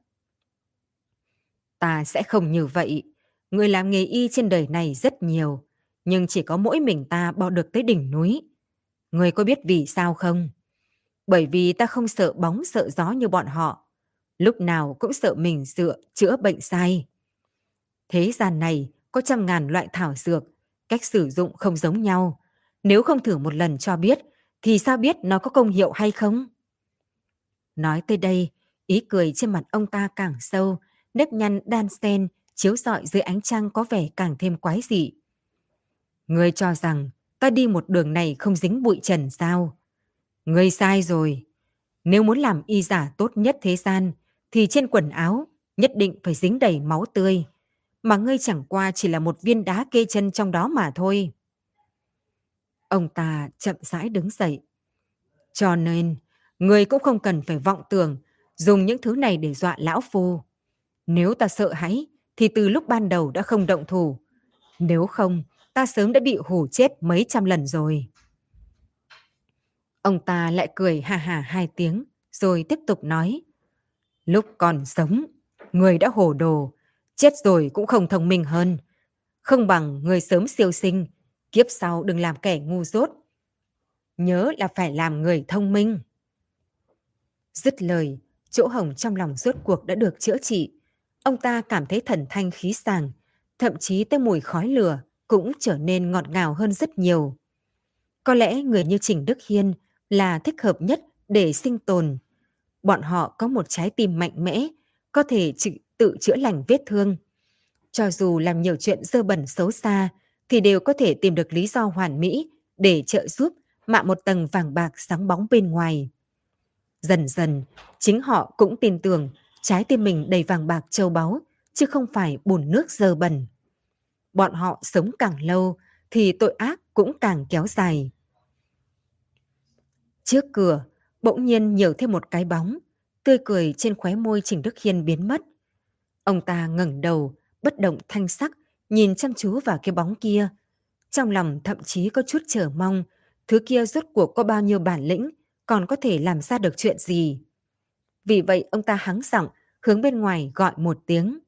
Ta sẽ không như vậy. Người làm nghề y trên đời này rất nhiều, nhưng chỉ có mỗi mình ta bò được tới đỉnh núi. Người có biết vì sao không? Bởi vì ta không sợ bóng sợ gió như bọn họ. Lúc nào cũng sợ mình dựa chữa bệnh sai. Thế gian này có trăm ngàn loại thảo dược, cách sử dụng không giống nhau. Nếu không thử một lần cho biết, thì sao biết nó có công hiệu hay không? Nói tới đây, ý cười trên mặt ông ta càng sâu, nếp nhăn đan sen chiếu rọi dưới ánh trăng có vẻ càng thêm quái dị. Ngươi cho rằng ta đi một đường này không dính bụi trần sao? Ngươi sai rồi. Nếu muốn làm y giả tốt nhất thế gian, thì trên quần áo nhất định phải dính đầy máu tươi. Mà ngươi chẳng qua chỉ là một viên đá kê chân trong đó mà thôi. Ông ta chậm rãi đứng dậy. Cho nên, ngươi cũng không cần phải vọng tưởng dùng những thứ này để dọa lão phu. Nếu ta sợ hãi, thì từ lúc ban đầu đã không động thủ. Nếu không, ta sớm đã bị hủ chết mấy trăm lần rồi. Ông ta lại cười hà hà hai tiếng, rồi tiếp tục nói. Lúc còn sống, người đã hồ đồ, chết rồi cũng không thông minh hơn. Không bằng người sớm siêu sinh, kiếp sau đừng làm kẻ ngu dốt. Nhớ là phải làm người thông minh. Dứt lời, chỗ hồng trong lòng rốt cuộc đã được chữa trị. Ông ta cảm thấy thần thanh khí sàng, thậm chí tới mùi khói lửa cũng trở nên ngọt ngào hơn rất nhiều. Có lẽ người như Trình Đức Hiên là thích hợp nhất để sinh tồn. Bọn họ có một trái tim mạnh mẽ, có thể tự chữa lành vết thương. Cho dù làm nhiều chuyện dơ bẩn xấu xa, thì đều có thể tìm được lý do hoàn mỹ để trợ giúp mạ một tầng vàng bạc sáng bóng bên ngoài. Dần dần, chính họ cũng tin tưởng trái tim mình đầy vàng bạc châu báu, chứ không phải bùn nước dơ bẩn. Bọn họ sống càng lâu thì tội ác cũng càng kéo dài. Trước cửa, bỗng nhiên nhiều thêm một cái bóng, tươi cười trên khóe môi Trình Đức Hiên biến mất. Ông ta ngẩng đầu, bất động thanh sắc, nhìn chăm chú vào cái bóng kia. Trong lòng thậm chí có chút chờ mong, thứ kia rốt cuộc có bao nhiêu bản lĩnh, còn có thể làm ra được chuyện gì. Vì vậy ông ta hắng giọng, hướng bên ngoài gọi một tiếng.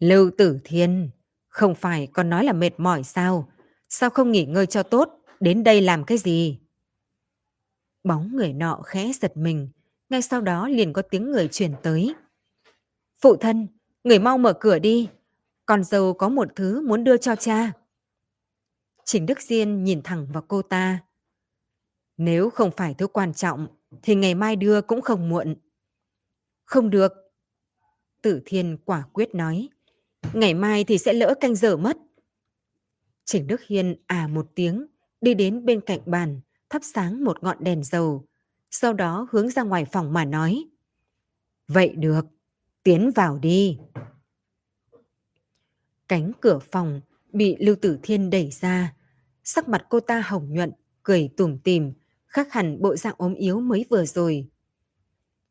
Lưu Tử Thiên, không phải còn nói là mệt mỏi sao? Sao không nghỉ ngơi cho tốt, đến đây làm cái gì? Bóng người nọ khẽ giật mình, ngay sau đó liền có tiếng người truyền tới. Phụ thân, người mau mở cửa đi, con dâu có một thứ muốn đưa cho cha. Trình Đức Diên nhìn thẳng vào cô ta. Nếu không phải thứ quan trọng, thì ngày mai đưa cũng không muộn. Không được. Tử Thiên quả quyết nói. Ngày mai thì sẽ lỡ canh giờ mất. Trình Đức Hiên à một tiếng, đi đến bên cạnh bàn, thắp sáng một ngọn đèn dầu. Sau đó hướng ra ngoài phòng mà nói. Vậy được, tiến vào đi. Cánh cửa phòng bị Lưu Tử Thiên đẩy ra. Sắc mặt cô ta hồng nhuận, cười tủm tìm, khác hẳn bộ dạng ốm yếu mới vừa rồi.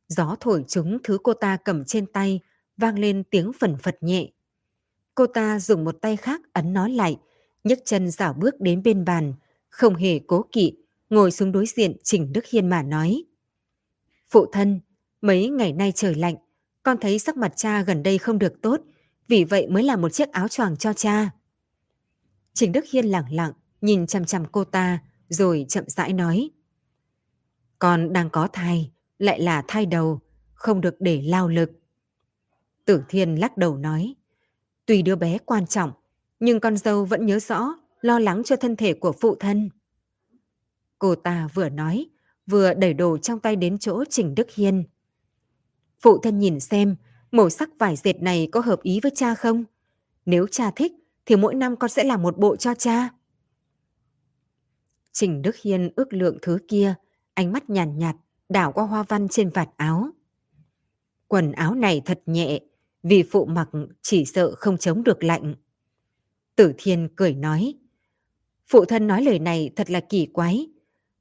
Gió thổi trúng thứ cô ta cầm trên tay, vang lên tiếng phần phật nhẹ. Cô ta dùng một tay khác ấn nó lại, nhấc chân dảo bước đến bên bàn, không hề cố kỵ, ngồi xuống đối diện Trình Đức Hiên mà nói. Phụ thân, mấy ngày nay trời lạnh, con thấy sắc mặt cha gần đây không được tốt, vì vậy mới làm một chiếc áo choàng cho cha. Trình Đức Hiên lặng lặng, nhìn chăm chăm cô ta, rồi chậm rãi nói. Con đang có thai, lại là thai đầu, không được để lao lực. Tử Thiên lắc đầu nói, Tùy đứa bé quan trọng, nhưng con dâu vẫn nhớ rõ, lo lắng cho thân thể của phụ thân. Cô ta vừa nói, vừa đẩy đồ trong tay đến chỗ Trình Đức Hiên. Phụ thân nhìn xem, màu sắc vải dệt này có hợp ý với cha không? Nếu cha thích, thì mỗi năm con sẽ làm một bộ cho cha. Trình Đức Hiên ước lượng thứ kia, ánh mắt nhàn nhạt, nhạt, đảo qua hoa văn trên vạt áo. Quần áo này thật nhẹ, vì phụ mặc chỉ sợ không chống được lạnh. Tử Thiên cười nói, phụ thân nói lời này thật là kỳ quái.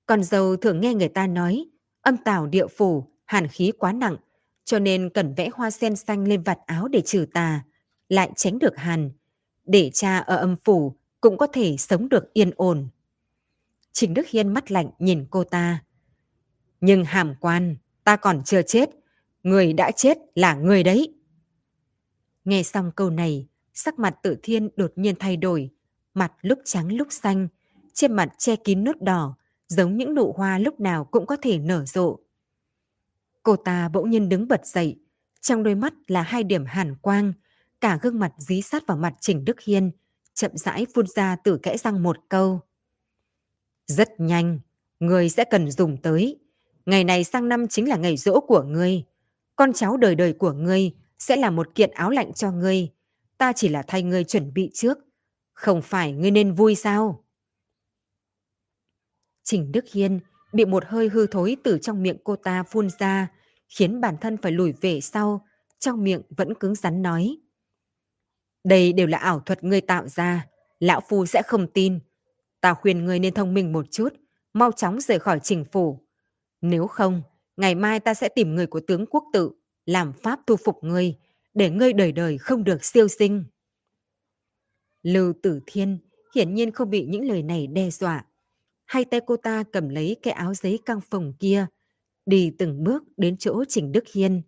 Con dâu thường nghe người ta nói, âm tào địa phủ, hàn khí quá nặng, cho nên cần vẽ hoa sen xanh lên vạt áo để trừ tà, lại tránh được hàn, để cha ở âm phủ cũng có thể sống được yên ổn. Trình Đức Hiên mắt lạnh nhìn cô ta. Nhưng hàm quan, ta còn chưa chết. Người đã chết là người đấy. Nghe xong câu này, sắc mặt tự thiên đột nhiên thay đổi. Mặt lúc trắng lúc xanh, trên mặt che kín nốt đỏ, giống những nụ hoa lúc nào cũng có thể nở rộ. Cô ta bỗng nhiên đứng bật dậy, trong đôi mắt là hai điểm hàn quang, cả gương mặt dí sát vào mặt Trình Đức Hiên, chậm rãi phun ra từ kẽ răng một câu. Rất nhanh, người sẽ cần dùng tới. Ngày này sang năm chính là ngày rỗ của ngươi. Con cháu đời đời của ngươi sẽ là một kiện áo lạnh cho ngươi. Ta chỉ là thay ngươi chuẩn bị trước. Không phải ngươi nên vui sao? Trình Đức Hiên bị một hơi hư thối từ trong miệng cô ta phun ra, khiến bản thân phải lùi về sau, trong miệng vẫn cứng rắn nói. Đây đều là ảo thuật ngươi tạo ra, lão phu sẽ không tin. Ta khuyên ngươi nên thông minh một chút, mau chóng rời khỏi trình phủ. Nếu không, ngày mai ta sẽ tìm người của tướng quốc tự, làm pháp thu phục ngươi, để ngươi đời đời không được siêu sinh. Lưu Tử Thiên hiển nhiên không bị những lời này đe dọa. Hai tay cô ta cầm lấy cái áo giấy căng phồng kia, đi từng bước đến chỗ Trình Đức Hiên.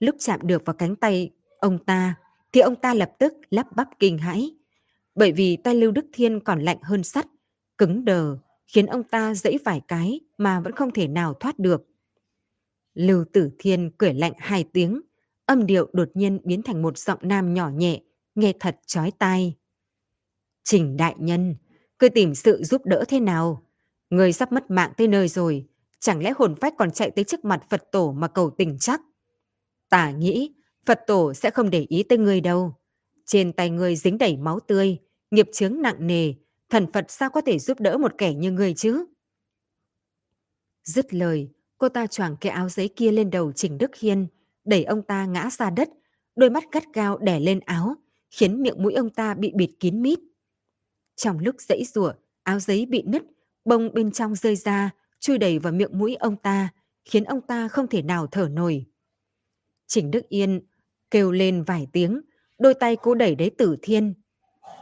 Lúc chạm được vào cánh tay ông ta, thì ông ta lập tức lắp bắp kinh hãi. Bởi vì tay Lưu Đức Thiên còn lạnh hơn sắt, cứng đờ, khiến ông ta dẫy vài cái mà vẫn không thể nào thoát được. Lưu Tử Thiên cười lạnh hai tiếng, âm điệu đột nhiên biến thành một giọng nam nhỏ nhẹ, nghe thật chói tai. Trình đại nhân, cứ tìm sự giúp đỡ thế nào? Người sắp mất mạng tới nơi rồi, chẳng lẽ hồn phách còn chạy tới trước mặt Phật tổ mà cầu tình chắc? Ta nghĩ Phật tổ sẽ không để ý tới người đâu. Trên tay người dính đầy máu tươi, nghiệp chướng nặng nề, thần Phật sao có thể giúp đỡ một kẻ như người chứ? Dứt lời, cô ta choàng cái áo giấy kia lên đầu Trình Đức Hiên, đẩy ông ta ngã ra đất, đôi mắt gắt gao đè lên áo, khiến miệng mũi ông ta bị bịt kín mít. Trong lúc dãy rủa, áo giấy bị nứt, bông bên trong rơi ra, chui đầy vào miệng mũi ông ta, khiến ông ta không thể nào thở nổi. Trình Đức Yên kêu lên vài tiếng, đôi tay cố đẩy đế tử thiên.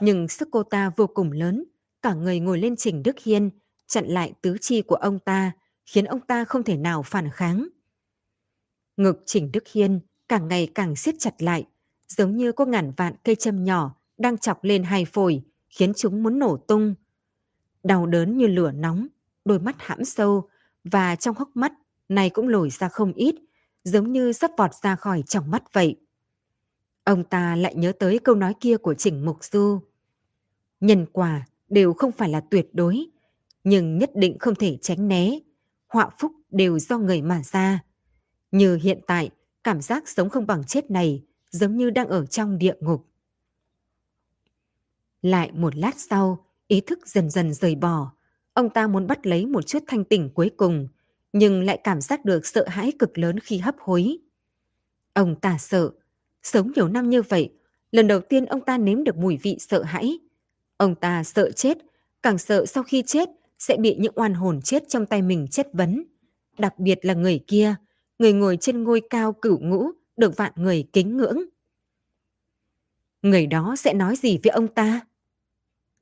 Nhưng sức cô ta vô cùng lớn, cả người ngồi lên Trình Đức Hiên, chặn lại tứ chi của ông ta, khiến ông ta không thể nào phản kháng. Ngực Trình Đức Hiên càng ngày càng siết chặt lại, giống như có ngàn vạn cây châm nhỏ đang chọc lên hai phổi, khiến chúng muốn nổ tung. Đau đớn như lửa nóng, đôi mắt hãm sâu và trong hốc mắt này cũng lồi ra không ít, giống như sắp vọt ra khỏi trong mắt vậy. Ông ta lại nhớ tới câu nói kia của Trình Mục Du. Nhân quả đều không phải là tuyệt đối, nhưng nhất định không thể tránh né. Họa phúc đều do người mà ra. Như hiện tại, cảm giác sống không bằng chết này giống như đang ở trong địa ngục. Lại một lát sau, ý thức dần dần rời bỏ. Ông ta muốn bắt lấy một chút thanh tỉnh cuối cùng, nhưng lại cảm giác được sợ hãi cực lớn khi hấp hối. Ông ta sợ, sống nhiều năm như vậy, lần đầu tiên ông ta nếm được mùi vị sợ hãi. Ông ta sợ chết, càng sợ sau khi chết sẽ bị những oan hồn chết trong tay mình chất vấn. Đặc biệt là người kia, người ngồi trên ngôi cao cửu ngũ, được vạn người kính ngưỡng. Người đó sẽ nói gì với ông ta?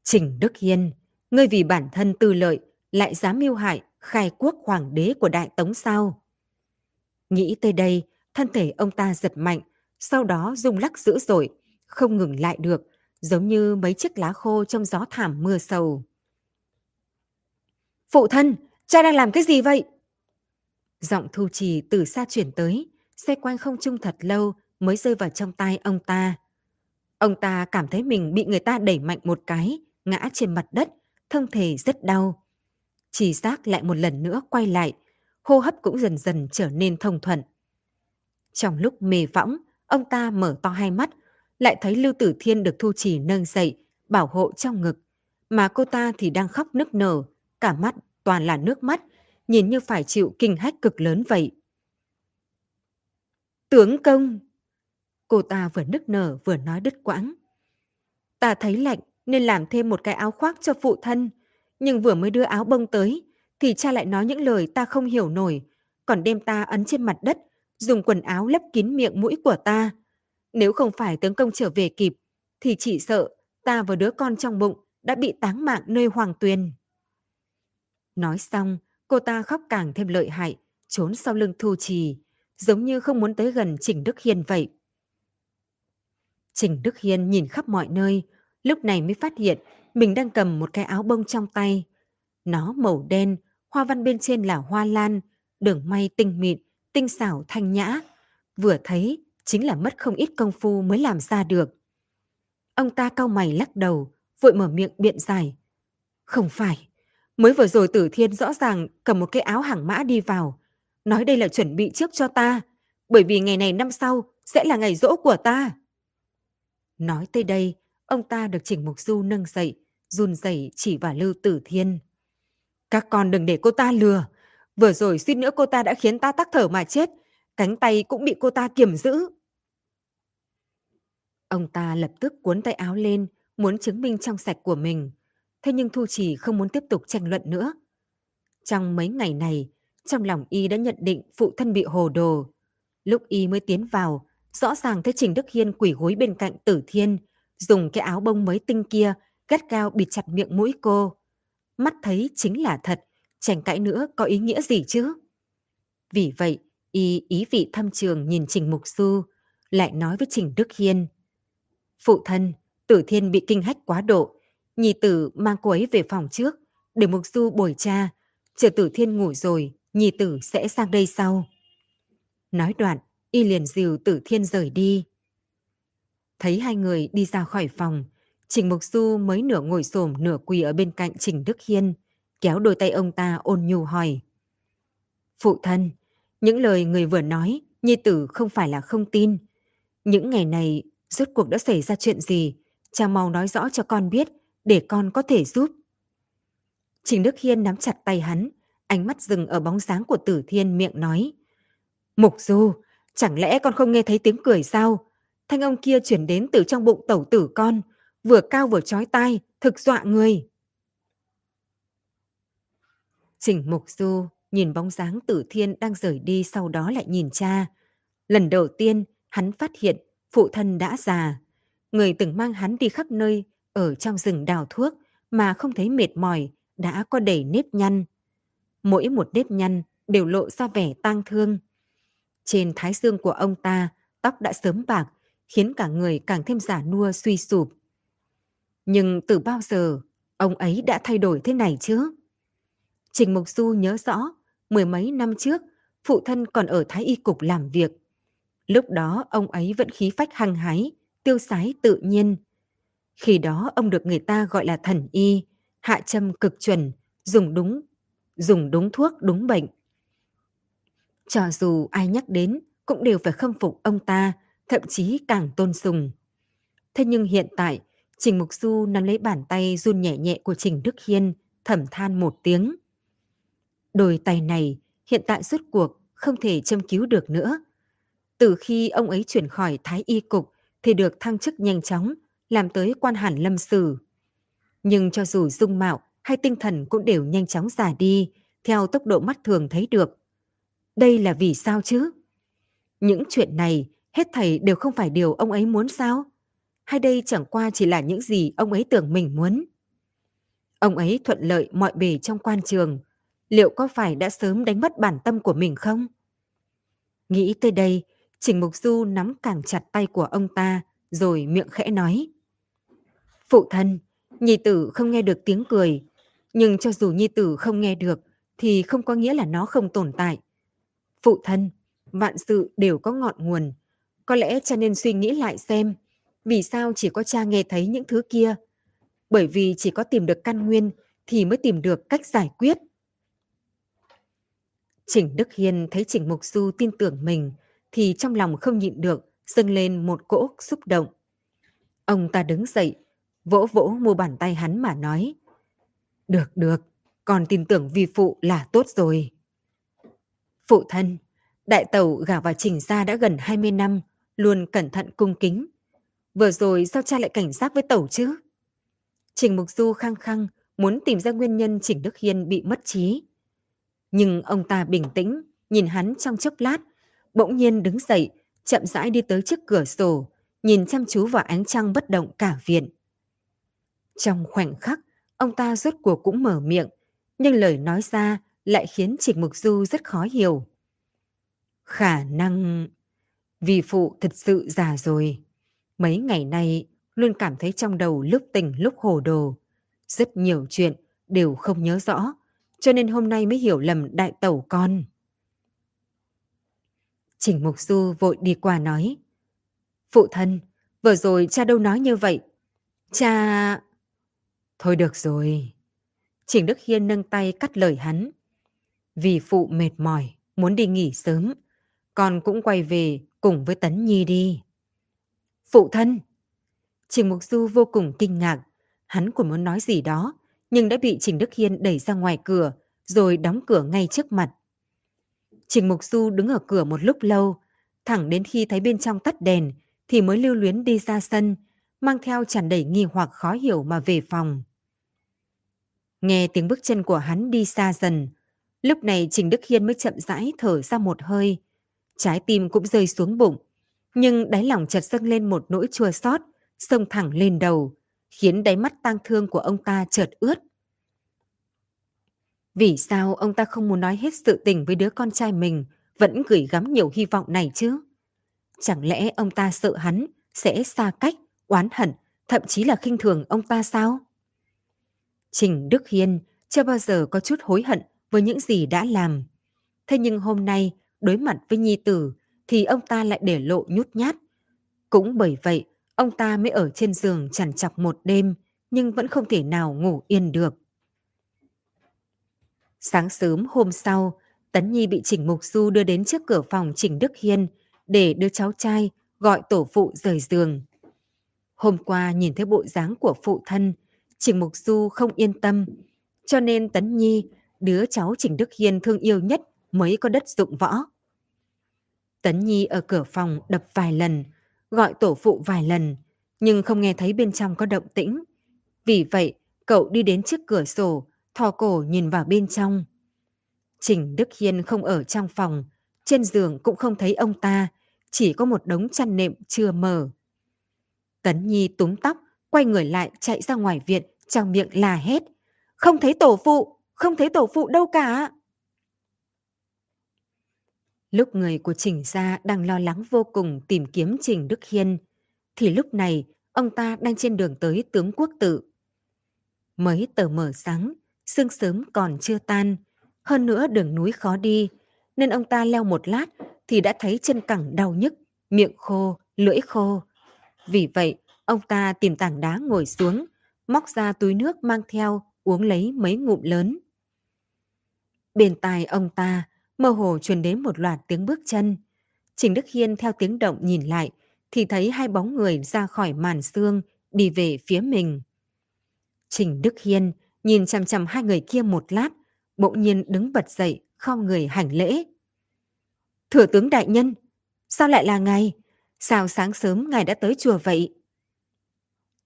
Trình Đức Hiên, ngươi vì bản thân tư lợi lại dám mưu hại khai quốc hoàng đế của Đại Tống sao? Nghĩ tới đây, thân thể ông ta giật mạnh, sau đó rung lắc dữ dội, không ngừng lại được, giống như mấy chiếc lá khô trong gió thảm mưa sầu. Phụ thân, cha đang làm cái gì vậy? Giọng thu trì từ xa chuyển tới, xe quanh không trung thật lâu mới rơi vào trong tai ông ta. Ông ta cảm thấy mình bị người ta đẩy mạnh một cái, ngã trên mặt đất, thân thể rất đau. Chỉ giác lại một lần nữa quay lại, hô hấp cũng dần dần trở nên thông thuận. Trong lúc mê võng, ông ta mở to hai mắt, lại thấy Lưu Tử Thiên được Thu Trì nâng dậy, bảo hộ trong ngực, mà cô ta thì đang khóc nức nở, cả mắt toàn là nước mắt, nhìn như phải chịu kinh hách cực lớn vậy. Tướng công! Cô ta vừa nức nở vừa nói đứt quãng. Ta thấy lạnh nên làm thêm một cái áo khoác cho phụ thân, nhưng vừa mới đưa áo bông tới, thì cha lại nói những lời ta không hiểu nổi, còn đem ta ấn trên mặt đất, dùng quần áo lấp kín miệng mũi của ta. Nếu không phải tướng công trở về kịp, thì chỉ sợ ta và đứa con trong bụng đã bị táng mạng nơi hoàng tuyền. Nói xong, cô ta khóc càng thêm lợi hại, trốn sau lưng Thu Trì, giống như không muốn tới gần Trình Đức hiền vậy. Trình Đức Hiên nhìn khắp mọi nơi, lúc này mới phát hiện mình đang cầm một cái áo bông trong tay. Nó màu đen, hoa văn bên trên là hoa lan, đường may tinh mịn, tinh xảo thanh nhã. Vừa thấy, chính là mất không ít công phu mới làm ra được. Ông ta cau mày lắc đầu, vội mở miệng biện giải. Không phải, Mới vừa rồi tử thiên rõ ràng cầm một cái áo hàng mã đi vào. Nói đây là chuẩn bị trước cho ta. Bởi vì ngày này năm sau sẽ là ngày rỗ của ta. Nói tới đây, ông ta được Trình Mục Du nâng dậy, run rẩy chỉ vào Lưu Tử Thiên. Các con đừng để cô ta lừa. Vừa rồi suýt nữa cô ta đã khiến ta tắc thở mà chết. Cánh tay cũng bị cô ta kiềm giữ. Ông ta lập tức cuốn tay áo lên, muốn chứng minh trong sạch của mình. Thế nhưng Thu Trì không muốn tiếp tục tranh luận nữa. Trong mấy ngày này, trong lòng y đã nhận định phụ thân bị hồ đồ. Lúc y mới tiến vào, rõ ràng thấy Trình Đức Hiên quỷ gối bên cạnh Tử Thiên, dùng cái áo bông mới tinh kia gắt cao bịt chặt miệng mũi cô. Mắt thấy chính là thật, tranh cãi nữa có ý nghĩa gì chứ? Vì vậy, y ý vị thâm trường nhìn Trình Mục Du, lại nói với Trình Đức Hiên. Phụ thân, Tử Thiên bị kinh hách quá độ, nhì tử mang cô ấy về phòng trước, để Mục Du bồi cha, chờ Tử Thiên ngủ rồi, nhì tử sẽ sang đây sau. Nói đoạn, y liền dìu Tử Thiên rời đi. Thấy hai người đi ra khỏi phòng, Trình Mục Du mới nửa ngồi xổm nửa quỳ ở bên cạnh Trình Đức Hiên, kéo đôi tay ông ta ôn nhu hỏi. Phụ thân, những lời người vừa nói, Nhi tử không phải là không tin. Những ngày này, rốt cuộc đã xảy ra chuyện gì? Cha mau nói rõ cho con biết, để con có thể giúp. Trình Đức Hiên nắm chặt tay hắn, ánh mắt dừng ở bóng dáng của Tử Thiên miệng nói. Mục Du, chẳng lẽ con không nghe thấy tiếng cười sao? Thanh âm kia chuyển đến từ trong bụng tẩu tử con, vừa cao vừa chói tai, thực dọa người. Trình Mục Du nhìn bóng dáng tử thiên đang rời đi sau đó lại nhìn cha. Lần đầu tiên, hắn phát hiện phụ thân đã già. Người từng mang hắn đi khắp nơi ở trong rừng đào thuốc mà không thấy mệt mỏi, đã có đầy nếp nhăn. Mỗi một nếp nhăn đều lộ ra vẻ tang thương. Trên thái dương của ông ta, tóc đã sớm bạc, khiến cả người càng thêm giả nua suy sụp. Nhưng từ bao giờ ông ấy đã thay đổi thế này chứ? Trình Mục Du nhớ rõ, mười mấy năm trước, phụ thân còn ở Thái Y Cục làm việc. Lúc đó ông ấy vẫn khí phách hăng hái, tiêu sái tự nhiên. Khi đó ông được người ta gọi là thần y, hạ châm cực chuẩn, dùng đúng, dùng đúng thuốc đúng bệnh. Cho dù ai nhắc đến cũng đều phải khâm phục ông ta, thậm chí càng tôn sùng. Thế nhưng hiện tại, Trình Mục Du nắm lấy bàn tay run nhẹ nhẹ của Trình Đức Hiên, thầm than một tiếng. Đôi tay này hiện tại rốt cuộc không thể châm cứu được nữa. Từ khi ông ấy chuyển khỏi Thái Y Cục thì được thăng chức nhanh chóng, làm tới quan hẳn lâm sử. Nhưng cho dù dung mạo hay tinh thần cũng đều nhanh chóng già đi, theo tốc độ mắt thường thấy được. Đây là vì sao chứ? Những chuyện này hết thầy đều không phải điều ông ấy muốn sao? Hay đây chẳng qua chỉ là những gì ông ấy tưởng mình muốn? Ông ấy thuận lợi mọi bề trong quan trường, liệu có phải đã sớm đánh mất bản tâm của mình không? Nghĩ tới đây, Trình Mục Du nắm càng chặt tay của ông ta, rồi miệng khẽ nói. Phụ thân, Nhi tử không nghe được tiếng cười, nhưng cho dù Nhi tử không nghe được, thì không có nghĩa là nó không tồn tại. Phụ thân, vạn sự đều có ngọn nguồn. Có lẽ cha nên suy nghĩ lại xem, vì sao chỉ có cha nghe thấy những thứ kia? Bởi vì chỉ có tìm được căn nguyên thì mới tìm được cách giải quyết. Trình Đức Hiên thấy Trình Mục Du tin tưởng mình thì trong lòng không nhịn được dâng lên một cỗ xúc động. Ông ta đứng dậy, vỗ vỗ mua bàn tay hắn mà nói. Được được, con tin tưởng vi phụ là tốt rồi. Phụ thân, đại tẩu gả vào trình gia đã gần 20 năm, luôn cẩn thận cung kính. Vừa rồi sao cha lại cảnh giác với tẩu chứ? Trình Mục Du khăng khăng muốn tìm ra nguyên nhân Trình Đức Hiên bị mất trí. Nhưng ông ta bình tĩnh, nhìn hắn trong chốc lát, bỗng nhiên đứng dậy, chậm rãi đi tới trước cửa sổ, nhìn chăm chú vào ánh trăng bất động cả viện. Trong khoảnh khắc, ông ta rốt cuộc cũng mở miệng, nhưng lời nói ra lại khiến Trịnh Mục Du rất khó hiểu. Khả năng... Vì phụ thật sự già rồi. Mấy ngày nay luôn cảm thấy trong đầu lúc tỉnh lúc hồ đồ. Rất nhiều chuyện đều không nhớ rõ, cho nên hôm nay mới hiểu lầm đại tẩu con. Trình Mục Du vội đi qua nói. Phụ thân, vừa rồi cha đâu nói như vậy. Cha... Thôi được rồi. Trình Đức Hiên nâng tay cắt lời hắn. Vì phụ mệt mỏi, muốn đi nghỉ sớm, con cũng quay về cùng với Tấn Nhi đi. Phụ thân! Trình Mục Du vô cùng kinh ngạc, hắn còn muốn nói gì đó, nhưng đã bị Trình Đức Hiên đẩy ra ngoài cửa, rồi đóng cửa ngay trước mặt. Trình Mục Du đứng ở cửa một lúc lâu, thẳng đến khi thấy bên trong tắt đèn thì mới lưu luyến đi ra sân, mang theo tràn đầy nghi hoặc khó hiểu mà về phòng. Nghe tiếng bước chân của hắn đi xa dần, lúc này Trình Đức Hiên mới chậm rãi thở ra một hơi, trái tim cũng rơi xuống bụng, nhưng đáy lòng chợt dâng lên một nỗi chua xót, sông thẳng lên đầu, khiến đáy mắt tang thương của ông ta chợt ướt. Vì sao ông ta không muốn nói hết sự tình với đứa con trai mình, vẫn gửi gắm nhiều hy vọng này chứ? Chẳng lẽ ông ta sợ hắn sẽ xa cách, oán hận, thậm chí là khinh thường ông ta sao? Trình Đức Hiên chưa bao giờ có chút hối hận với những gì đã làm. Thế nhưng hôm nay, đối mặt với Nhi Tử, thì ông ta lại để lộ nhút nhát. Cũng bởi vậy, ông ta mới ở trên giường chằn chọc một đêm, nhưng vẫn không thể nào ngủ yên được. Sáng sớm hôm sau, Tấn Nhi bị Trình Mục Du đưa đến trước cửa phòng Trình Đức Hiên để đưa cháu trai gọi tổ phụ rời giường. Hôm qua nhìn thấy bộ dáng của phụ thân, Trình Mục Du không yên tâm, cho nên Tấn Nhi, đứa cháu Trình Đức Hiên thương yêu nhất mới có đất dụng võ. Tấn Nhi ở cửa phòng đập vài lần, gọi tổ phụ vài lần, nhưng không nghe thấy bên trong có động tĩnh. Vì vậy, cậu đi đến trước cửa sổ, thò cổ nhìn vào bên trong. Trình Đức Hiên không ở trong phòng, trên giường cũng không thấy ông ta, chỉ có một đống chăn nệm chưa mở. Tấn Nhi túm tóc, quay người lại chạy ra ngoài viện, trong miệng là hết, Không thấy tổ phụ, không thấy tổ phụ đâu cả. Lúc người của Trình Gia đang lo lắng vô cùng tìm kiếm Trình Đức Hiên, thì lúc này ông ta đang trên đường tới tướng quốc tự. Mới tờ mở sáng, sương sớm còn chưa tan, hơn nữa đường núi khó đi, nên ông ta leo một lát thì đã thấy chân cẳng đau nhức, miệng khô, lưỡi khô. Vì vậy, ông ta tìm tảng đá ngồi xuống, móc ra túi nước mang theo, uống lấy mấy ngụm lớn. Bên tai ông ta, mơ hồ truyền đến một loạt tiếng bước chân. Trình Đức Hiên theo tiếng động nhìn lại, thì thấy hai bóng người ra khỏi màn xương, đi về phía mình. Trình Đức Hiên nhìn chằm chằm hai người kia một lát, bỗng nhiên đứng bật dậy, không người hành lễ. Thừa tướng đại nhân, sao lại là ngài? Sao sáng sớm ngài đã tới chùa vậy?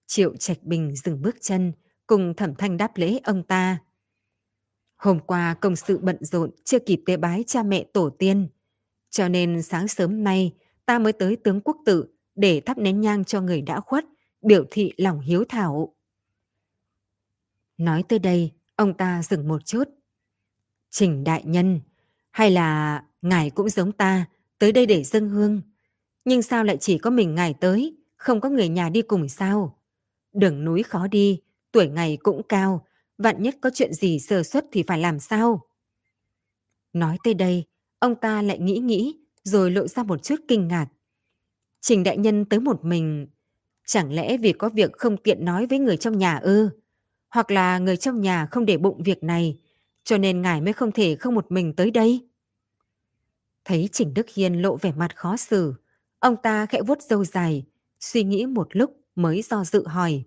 Triệu Trạch Bình dừng bước chân, cùng thẩm thanh đáp lễ ông ta. Hôm qua công sự bận rộn chưa kịp tế bái cha mẹ tổ tiên. Cho nên sáng sớm nay ta mới tới tướng quốc tự để thắp nén nhang cho người đã khuất, biểu thị lòng hiếu thảo. Nói tới đây, ông ta dừng một chút. Trình đại nhân, hay là ngài cũng giống ta, tới đây để dâng hương. Nhưng sao lại chỉ có mình ngài tới, không có người nhà đi cùng sao? Đường núi khó đi, tuổi ngày cũng cao, vạn nhất có chuyện gì sơ xuất thì phải làm sao? Nói tới đây, ông ta lại nghĩ nghĩ, rồi lộ ra một chút kinh ngạc. Trình đại nhân tới một mình, chẳng lẽ vì có việc không tiện nói với người trong nhà ư? Hoặc là người trong nhà không để bụng việc này, cho nên ngài mới không thể không một mình tới đây? Thấy Trình Đức Hiên lộ vẻ mặt khó xử, ông ta khẽ vuốt râu dài, suy nghĩ một lúc mới do dự hỏi.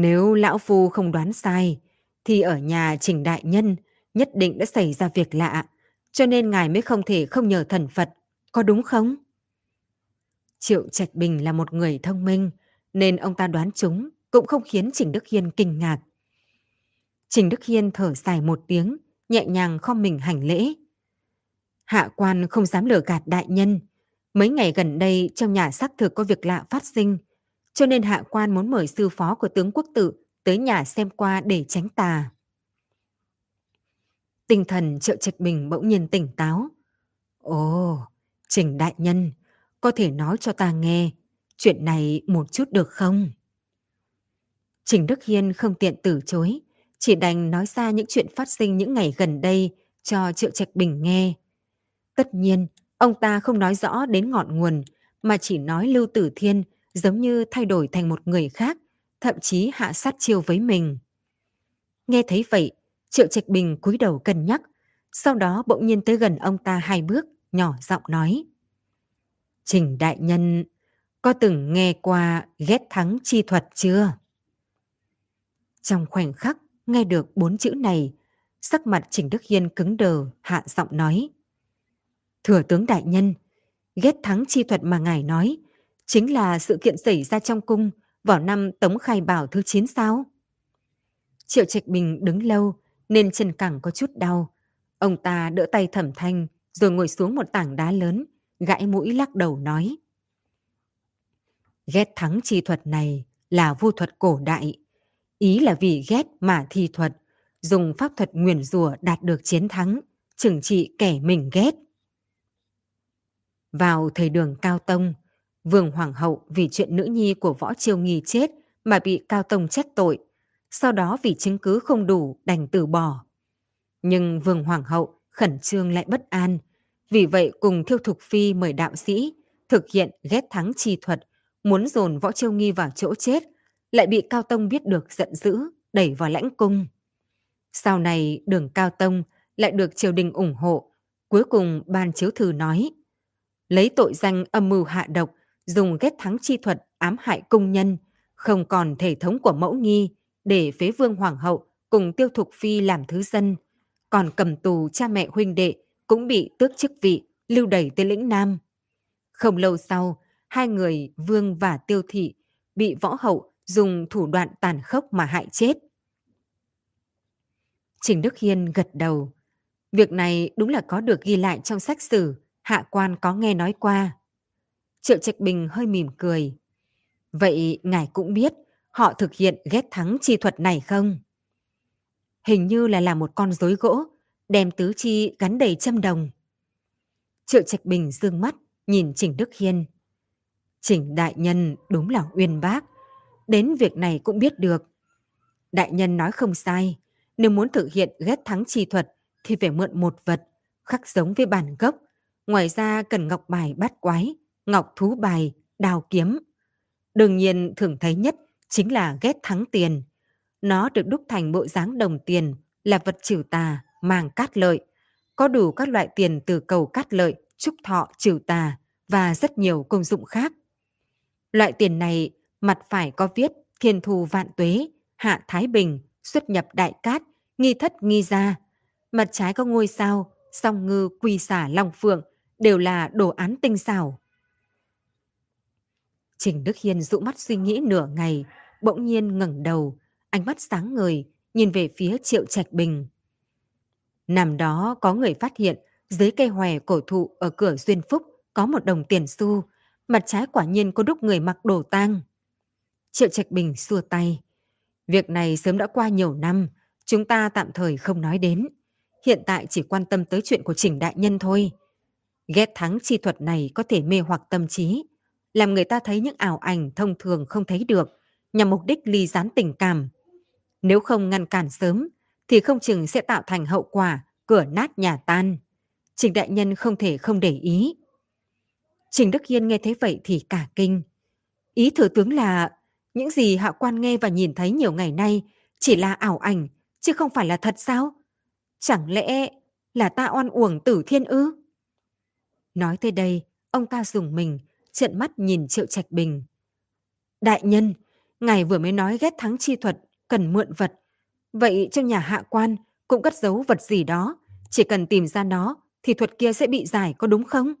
Nếu lão phu không đoán sai, thì ở nhà Trình Đại Nhân nhất định đã xảy ra việc lạ, cho nên ngài mới không thể không nhờ thần Phật, có đúng không? Triệu Trạch Bình là một người thông minh, nên ông ta đoán chúng cũng không khiến Trình Đức Hiên kinh ngạc. Trình Đức Hiên thở dài một tiếng, nhẹ nhàng khom mình hành lễ. Hạ quan không dám lừa gạt đại nhân. Mấy ngày gần đây trong nhà xác thực có việc lạ phát sinh, cho nên hạ quan muốn mời sư phó của tướng quốc tự tới nhà xem qua để tránh tà. Tinh thần trợ trạch bình bỗng nhiên tỉnh táo. Ồ, Trình Đại Nhân, có thể nói cho ta nghe chuyện này một chút được không? Trình Đức Hiên không tiện từ chối, chỉ đành nói ra những chuyện phát sinh những ngày gần đây cho Triệu Trạch Bình nghe. Tất nhiên, ông ta không nói rõ đến ngọn nguồn, mà chỉ nói Lưu Tử Thiên giống như thay đổi thành một người khác, thậm chí hạ sát chiêu với mình. Nghe thấy vậy, Triệu Trạch Bình cúi đầu cân nhắc, sau đó bỗng nhiên tới gần ông ta hai bước, nhỏ giọng nói. Trình đại nhân, có từng nghe qua ghét thắng chi thuật chưa? Trong khoảnh khắc nghe được bốn chữ này, sắc mặt Trình Đức Hiên cứng đờ, hạ giọng nói. Thừa tướng đại nhân, ghét thắng chi thuật mà ngài nói, chính là sự kiện xảy ra trong cung vào năm Tống Khai Bảo thứ 9 sao? Triệu Trạch Bình đứng lâu nên chân cẳng có chút đau. Ông ta đỡ tay thẩm thanh rồi ngồi xuống một tảng đá lớn, gãi mũi lắc đầu nói. Ghét thắng chi thuật này là vô thuật cổ đại. Ý là vì ghét mà thi thuật, dùng pháp thuật nguyền rủa đạt được chiến thắng, trừng trị kẻ mình ghét. Vào thời đường Cao Tông, Vương Hoàng hậu vì chuyện nữ nhi của Võ Chiêu Nghi chết mà bị Cao Tông trách tội, sau đó vì chứng cứ không đủ đành từ bỏ. Nhưng Vương Hoàng hậu khẩn trương lại bất an, vì vậy cùng Thiêu Thục Phi mời đạo sĩ thực hiện ghét thắng chi thuật, muốn dồn Võ Chiêu Nghi vào chỗ chết, lại bị Cao Tông biết được giận dữ, đẩy vào lãnh cung. Sau này đường Cao Tông lại được triều đình ủng hộ, cuối cùng ban chiếu thư nói lấy tội danh âm mưu hạ độc, dùng ghét thắng chi thuật ám hại công nhân, không còn thể thống của mẫu nghi để phế vương hoàng hậu cùng tiêu thục phi làm thứ dân, còn cầm tù cha mẹ huynh đệ cũng bị tước chức vị, lưu đẩy tới lĩnh Nam. Không lâu sau, hai người vương và tiêu thị bị võ hậu dùng thủ đoạn tàn khốc mà hại chết. Trình Đức Hiên gật đầu. Việc này đúng là có được ghi lại trong sách sử, hạ quan có nghe nói qua. Triệu Trạch Bình hơi mỉm cười. Vậy ngài cũng biết họ thực hiện ghét thắng chi thuật này không? Hình như là làm một con rối gỗ, đem tứ chi gắn đầy châm đồng. Triệu Trạch Bình dương mắt, nhìn Trình Đức Hiên. Trình Đại Nhân đúng là uyên bác, đến việc này cũng biết được. Đại Nhân nói không sai, nếu muốn thực hiện ghét thắng chi thuật thì phải mượn một vật, khắc giống với bản gốc, Ngoài ra cần ngọc bài bát quái, ngọc thú bài, đào kiếm. Đương nhiên thường thấy nhất chính là ghét thắng tiền. Nó được đúc thành bộ dáng đồng tiền, là vật trừ tà, màng cát lợi. Có đủ các loại tiền từ cầu cát lợi, trúc thọ, trừ tà và rất nhiều công dụng khác. Loại tiền này mặt phải có viết thiên thù vạn tuế, hạ thái bình, xuất nhập đại cát, nghi thất nghi gia. Mặt trái có ngôi sao, song ngư quy xả long phượng, đều là đồ án tinh xảo. Trình Đức Hiên dụ mắt suy nghĩ nửa ngày, bỗng nhiên ngẩng đầu, ánh mắt sáng ngời, nhìn về phía Triệu Trạch Bình. Nằm đó có người phát hiện dưới cây hòe cổ thụ ở cửa Duyên Phúc có một đồng tiền xu, mặt trái quả nhiên có đúc người mặc đồ tang. Triệu Trạch Bình xua tay. Việc này sớm đã qua nhiều năm, chúng ta tạm thời không nói đến. Hiện tại chỉ quan tâm tới chuyện của Trình Đại Nhân thôi. Ghét thắng chi thuật này có thể mê hoặc tâm trí, làm người ta thấy những ảo ảnh thông thường không thấy được, nhằm mục đích ly gián tình cảm. Nếu không ngăn cản sớm, thì không chừng sẽ tạo thành hậu quả cửa nát nhà tan. Trình đại nhân không thể không để ý. Trình Đức Hiên nghe thấy vậy thì cả kinh. Ý thừa tướng là những gì hạ quan nghe và nhìn thấy nhiều ngày nay chỉ là ảo ảnh, chứ không phải là thật sao? Chẳng lẽ là ta oan uổng tử thiên ư? Nói tới đây, ông ta dùng mình, trợn mắt nhìn Triệu Trạch Bình. Đại nhân, ngài vừa mới nói ghét thắng chi thuật, cần mượn vật. Vậy trong nhà hạ quan cũng cất giấu vật gì đó, chỉ cần tìm ra nó thì thuật kia sẽ bị giải có đúng không?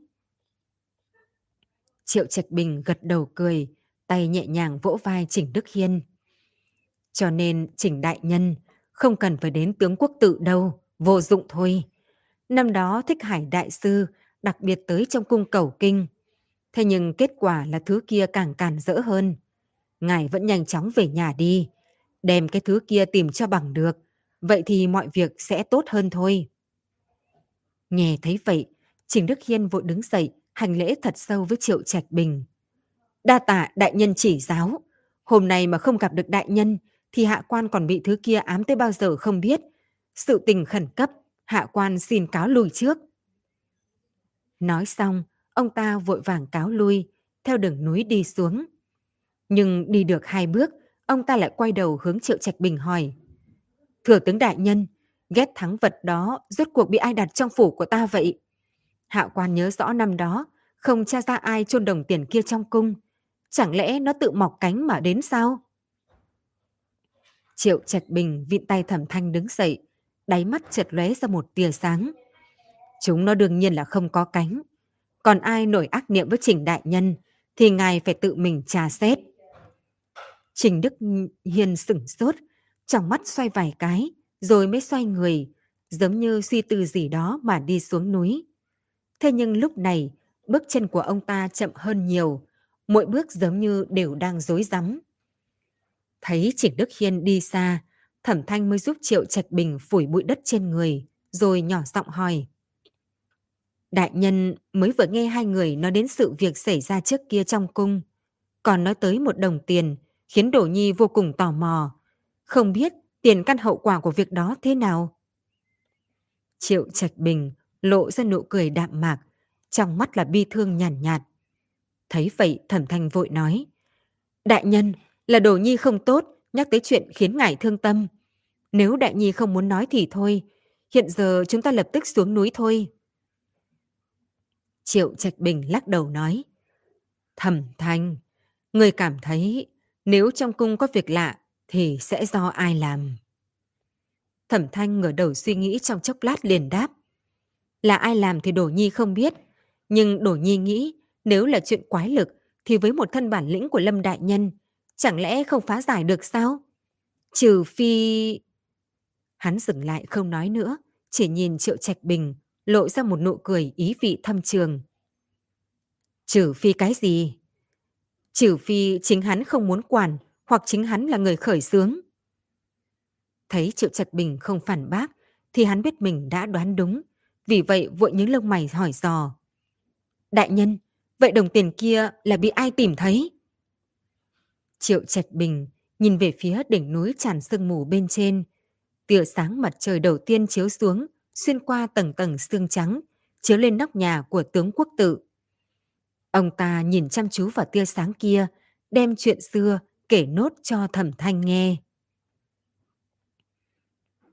Triệu Trạch Bình gật đầu cười, tay nhẹ nhàng vỗ vai Trình Đức Hiên. Cho nên Trình Đại Nhân không cần phải đến tướng quốc tự đâu, vô dụng thôi. Năm đó Thích Hải Đại Sư đặc biệt tới trong cung cầu kinh. Thế nhưng kết quả là thứ kia càng càn rỡ hơn. Ngài vẫn nhanh chóng về nhà đi, đem cái thứ kia tìm cho bằng được, vậy thì mọi việc sẽ tốt hơn thôi. Nghe thấy vậy, Trình Đức Hiên vội đứng dậy, hành lễ thật sâu với Triệu Trạch Bình. Đa tạ đại nhân chỉ giáo, hôm nay mà không gặp được đại nhân thì hạ quan còn bị thứ kia ám tới bao giờ không biết. Sự tình khẩn cấp, hạ quan xin cáo lùi trước. Nói xong, ông ta vội vàng cáo lui, theo đường núi đi xuống. Nhưng đi được hai bước, ông ta lại quay đầu hướng Triệu Trạch Bình hỏi. Thừa tướng đại nhân, ghét thắng vật đó rốt cuộc bị ai đặt trong phủ của ta vậy? Hạ quan nhớ rõ năm đó, không tra ra ai chôn đồng tiền kia trong cung. Chẳng lẽ nó tự mọc cánh mà đến sao? Triệu Trạch Bình vịn tay thẩm thanh đứng dậy, đáy mắt chợt lóe ra một tia sáng. Chúng nó đương nhiên là không có cánh. Còn ai nổi ác niệm với Trình Đại Nhân thì ngài phải tự mình tra xét. Trình Đức Hiền sửng sốt, trong mắt xoay vài cái, rồi mới xoay người, giống như suy tư gì đó mà đi xuống núi. Thế nhưng lúc này, bước chân của ông ta chậm hơn nhiều, mỗi bước giống như đều đang rối rắm. Thấy Trình Đức Hiên đi xa, Thẩm Thanh mới giúp Triệu Trạch Bình phủi bụi đất trên người, rồi nhỏ giọng hỏi. Đại nhân mới vừa nghe hai người nói đến sự việc xảy ra trước kia trong cung, còn nói tới một đồng tiền, khiến Đổ Nhi vô cùng tò mò. Không biết tiền căn hậu quả của việc đó thế nào? Triệu Trạch Bình lộ ra nụ cười đạm mạc, trong mắt là bi thương nhàn nhạt, nhạt. Thấy vậy thẩm thanh vội nói, Đại nhân, là Đồ Nhi không tốt, nhắc tới chuyện khiến ngài thương tâm. Nếu Đại Nhi không muốn nói thì thôi, hiện giờ chúng ta lập tức xuống núi thôi. Triệu Trạch Bình lắc đầu nói, Thẩm thanh, người cảm thấy nếu trong cung có việc lạ thì sẽ do ai làm? Thẩm thanh ngửa đầu suy nghĩ trong chốc lát liền đáp. Là ai làm thì Đổ Nhi không biết, nhưng Đổ Nhi nghĩ nếu là chuyện quái lực thì với một thân bản lĩnh của Lâm Đại Nhân, chẳng lẽ không phá giải được sao? Trừ phi... Hắn dừng lại không nói nữa, chỉ nhìn Triệu Trạch Bình, lộ ra một nụ cười ý vị thâm trường. Trừ phi cái gì? Trừ phi chính hắn không muốn quản, hoặc chính hắn là người khởi xướng. Thấy Triệu Trạch Bình không phản bác, thì hắn biết mình đã đoán đúng, vì vậy vội những lông mày hỏi dò. Đại nhân, vậy đồng tiền kia là bị ai tìm thấy? Triệu Trạch Bình nhìn về phía đỉnh núi tràn sương mù bên trên. Tia sáng mặt trời đầu tiên chiếu xuống, xuyên qua tầng tầng xương trắng, chiếu lên nóc nhà của tướng quốc tự. Ông ta nhìn chăm chú vào tia sáng kia, đem chuyện xưa kể nốt cho thẩm thanh nghe.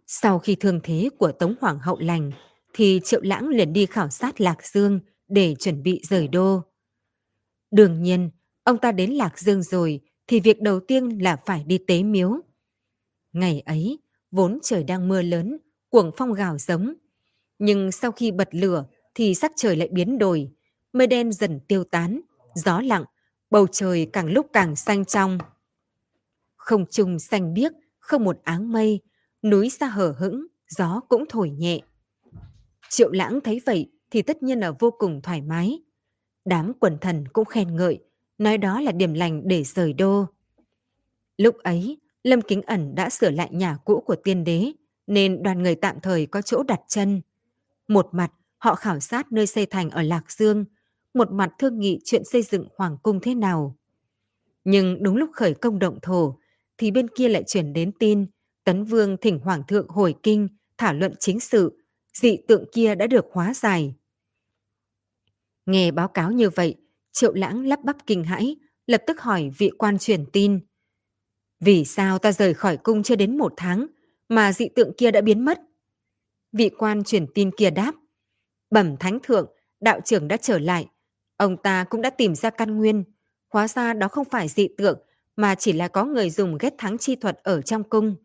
Sau khi thương thế của Tống Hoàng hậu lành, thì Triệu Lãng liền đi khảo sát Lạc Dương để chuẩn bị rời đô. Đương nhiên, ông ta đến Lạc Dương rồi thì việc đầu tiên là phải đi tế miếu. Ngày ấy, vốn trời đang mưa lớn, cuồng phong gào giống. Nhưng sau khi bật lửa thì sắc trời lại biến đổi, mây đen dần tiêu tán, gió lặng, bầu trời càng lúc càng xanh trong. Không trung xanh biếc, không một áng mây, núi xa hở hững, gió cũng thổi nhẹ. Triệu lãng thấy vậy thì tất nhiên là vô cùng thoải mái. Đám quần thần cũng khen ngợi, nói đó là điểm lành để rời đô. Lúc ấy, Lâm Kính Ẩn đã sửa lại nhà cũ của tiên đế, nên đoàn người tạm thời có chỗ đặt chân. Một mặt, họ khảo sát nơi xây thành ở Lạc Dương, một mặt thương nghị chuyện xây dựng hoàng cung thế nào. Nhưng đúng lúc khởi công động thổ, thì bên kia lại chuyển đến tin Tấn Vương thỉnh Hoàng thượng hồi kinh, thảo luận chính sự, dị tượng kia đã được hóa giải. Nghe báo cáo như vậy, Triệu Lãng lắp bắp kinh hãi, lập tức hỏi vị quan truyền tin. Vì sao ta rời khỏi cung chưa đến một tháng, mà dị tượng kia đã biến mất? Vị quan chuyển tin kia đáp. Bẩm thánh thượng, đạo trưởng đã trở lại. Ông ta cũng đã tìm ra căn nguyên. Hóa ra đó không phải dị tượng, mà chỉ là có người dùng ghét thắng chi thuật ở trong cung.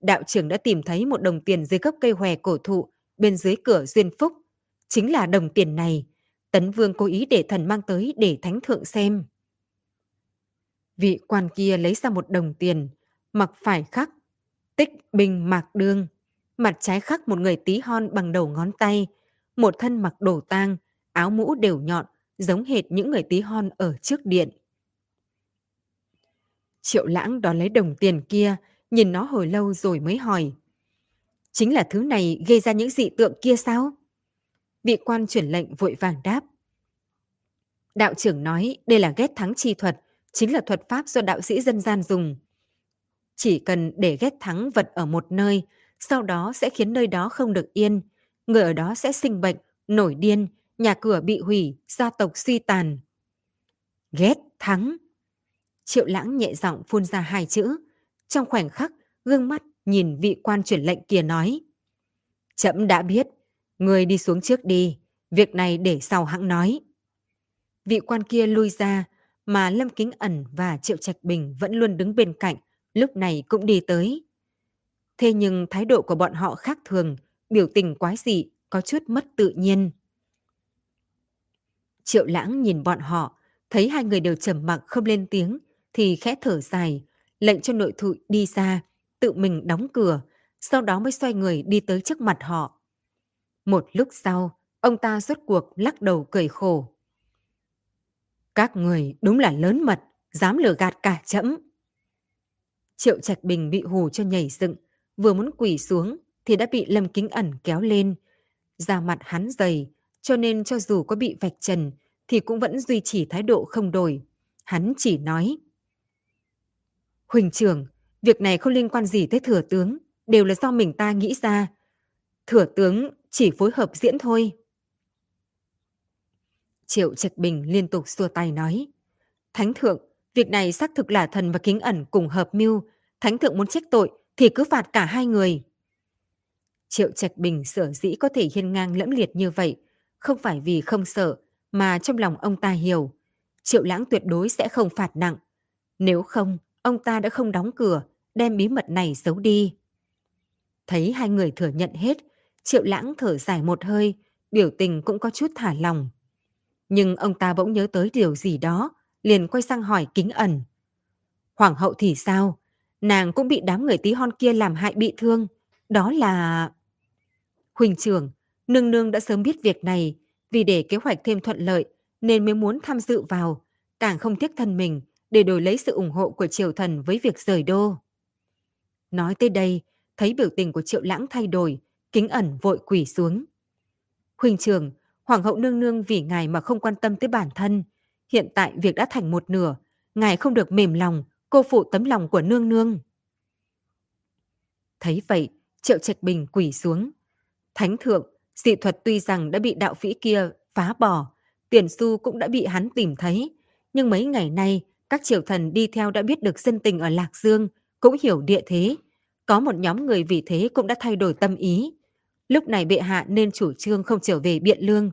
Đạo trưởng đã tìm thấy một đồng tiền dưới gốc cây hòe cổ thụ bên dưới cửa duyên phúc. Chính là đồng tiền này. Tấn Vương cố ý để thần mang tới để thánh thượng xem. Vị quan kia lấy ra một đồng tiền, mặc phải khắc, tích bình mạc đương, mặt trái khắc một người tí hon bằng đầu ngón tay, một thân mặc đồ tang, áo mũ đều nhọn, giống hệt những người tí hon ở trước điện. Triệu lãng đón lấy đồng tiền kia, nhìn nó hồi lâu rồi mới hỏi. Chính là thứ này gây ra những dị tượng kia sao? Vị quan chuyển lệnh vội vàng đáp. Đạo trưởng nói đây là ghét thắng chi thuật, chính là thuật pháp do đạo sĩ dân gian dùng. Chỉ cần để ghét thắng vật ở một nơi, sau đó sẽ khiến nơi đó không được yên, người ở đó sẽ sinh bệnh, nổi điên, nhà cửa bị hủy, gia tộc suy tàn. Ghét thắng. Triệu lãng nhẹ giọng phun ra hai chữ. Trong khoảnh khắc, gương mắt nhìn vị quan chuyển lệnh kia nói. Chậm đã biết, người đi xuống trước đi, việc này để sau hãng nói. Vị quan kia lui ra, mà Lâm Kính Ẩn và Triệu Trạch Bình vẫn luôn đứng bên cạnh, lúc này cũng đi tới. Thế nhưng thái độ của bọn họ khác thường, biểu tình quái dị, có chút mất tự nhiên. Triệu Lãng nhìn bọn họ, thấy hai người đều trầm mặc không lên tiếng, thì khẽ thở dài, lệnh cho nội thụ đi ra, tự mình đóng cửa, sau đó mới xoay người đi tới trước mặt họ. Một lúc sau, ông ta rốt cuộc lắc đầu cười khổ. Các người đúng là lớn mật, dám lừa gạt cả chẫm. Triệu Trạch Bình bị hù cho nhảy dựng, vừa muốn quỳ xuống thì đã bị Lâm Kính Ẩn kéo lên. Da mặt hắn dày, cho nên cho dù có bị vạch trần thì cũng vẫn duy trì thái độ không đổi. Hắn chỉ nói. Huỳnh trưởng, việc này không liên quan gì tới thừa tướng, đều là do mình ta nghĩ ra. Thừa tướng chỉ phối hợp diễn thôi. Triệu Trạch Bình liên tục xua tay nói. Thánh thượng, việc này xác thực là thần và kính ẩn cùng hợp mưu. Thánh thượng muốn trách tội thì cứ phạt cả hai người. Triệu Trạch Bình sở dĩ có thể hiên ngang lẫm liệt như vậy, không phải vì không sợ, mà trong lòng ông ta hiểu. Triệu Lãng tuyệt đối sẽ không phạt nặng. Nếu không, ông ta đã không đóng cửa, đem bí mật này giấu đi. Thấy hai người thừa nhận hết, Triệu Lãng thở dài một hơi, biểu tình cũng có chút thả lòng. Nhưng ông ta bỗng nhớ tới điều gì đó, liền quay sang hỏi kính ẩn. Hoàng hậu thì sao? Nàng cũng bị đám người tí hon kia làm hại bị thương. Đó là... Huỳnh trưởng, nương nương đã sớm biết việc này, vì để kế hoạch thêm thuận lợi nên mới muốn tham dự vào, càng không tiếc thân mình để đổi lấy sự ủng hộ của triều thần với việc rời đô. Nói tới đây, thấy biểu tình của triệu lãng thay đổi, kính ẩn vội quỳ xuống. Huỳnh trưởng, Hoàng hậu nương nương vì ngài mà không quan tâm tới bản thân. Hiện tại việc đã thành một nửa, ngài không được mềm lòng, cô phụ tấm lòng của nương nương. Thấy vậy, Triệu Trạch Bình quỳ xuống. Thánh thượng, dị thuật tuy rằng đã bị đạo phỉ kia phá bỏ, tiền xu cũng đã bị hắn tìm thấy. Nhưng mấy ngày nay, các triều thần đi theo đã biết được dân tình ở Lạc Dương, cũng hiểu địa thế. Có một nhóm người vì thế cũng đã thay đổi tâm ý. Lúc này bệ hạ nên chủ trương không trở về Biện Lương.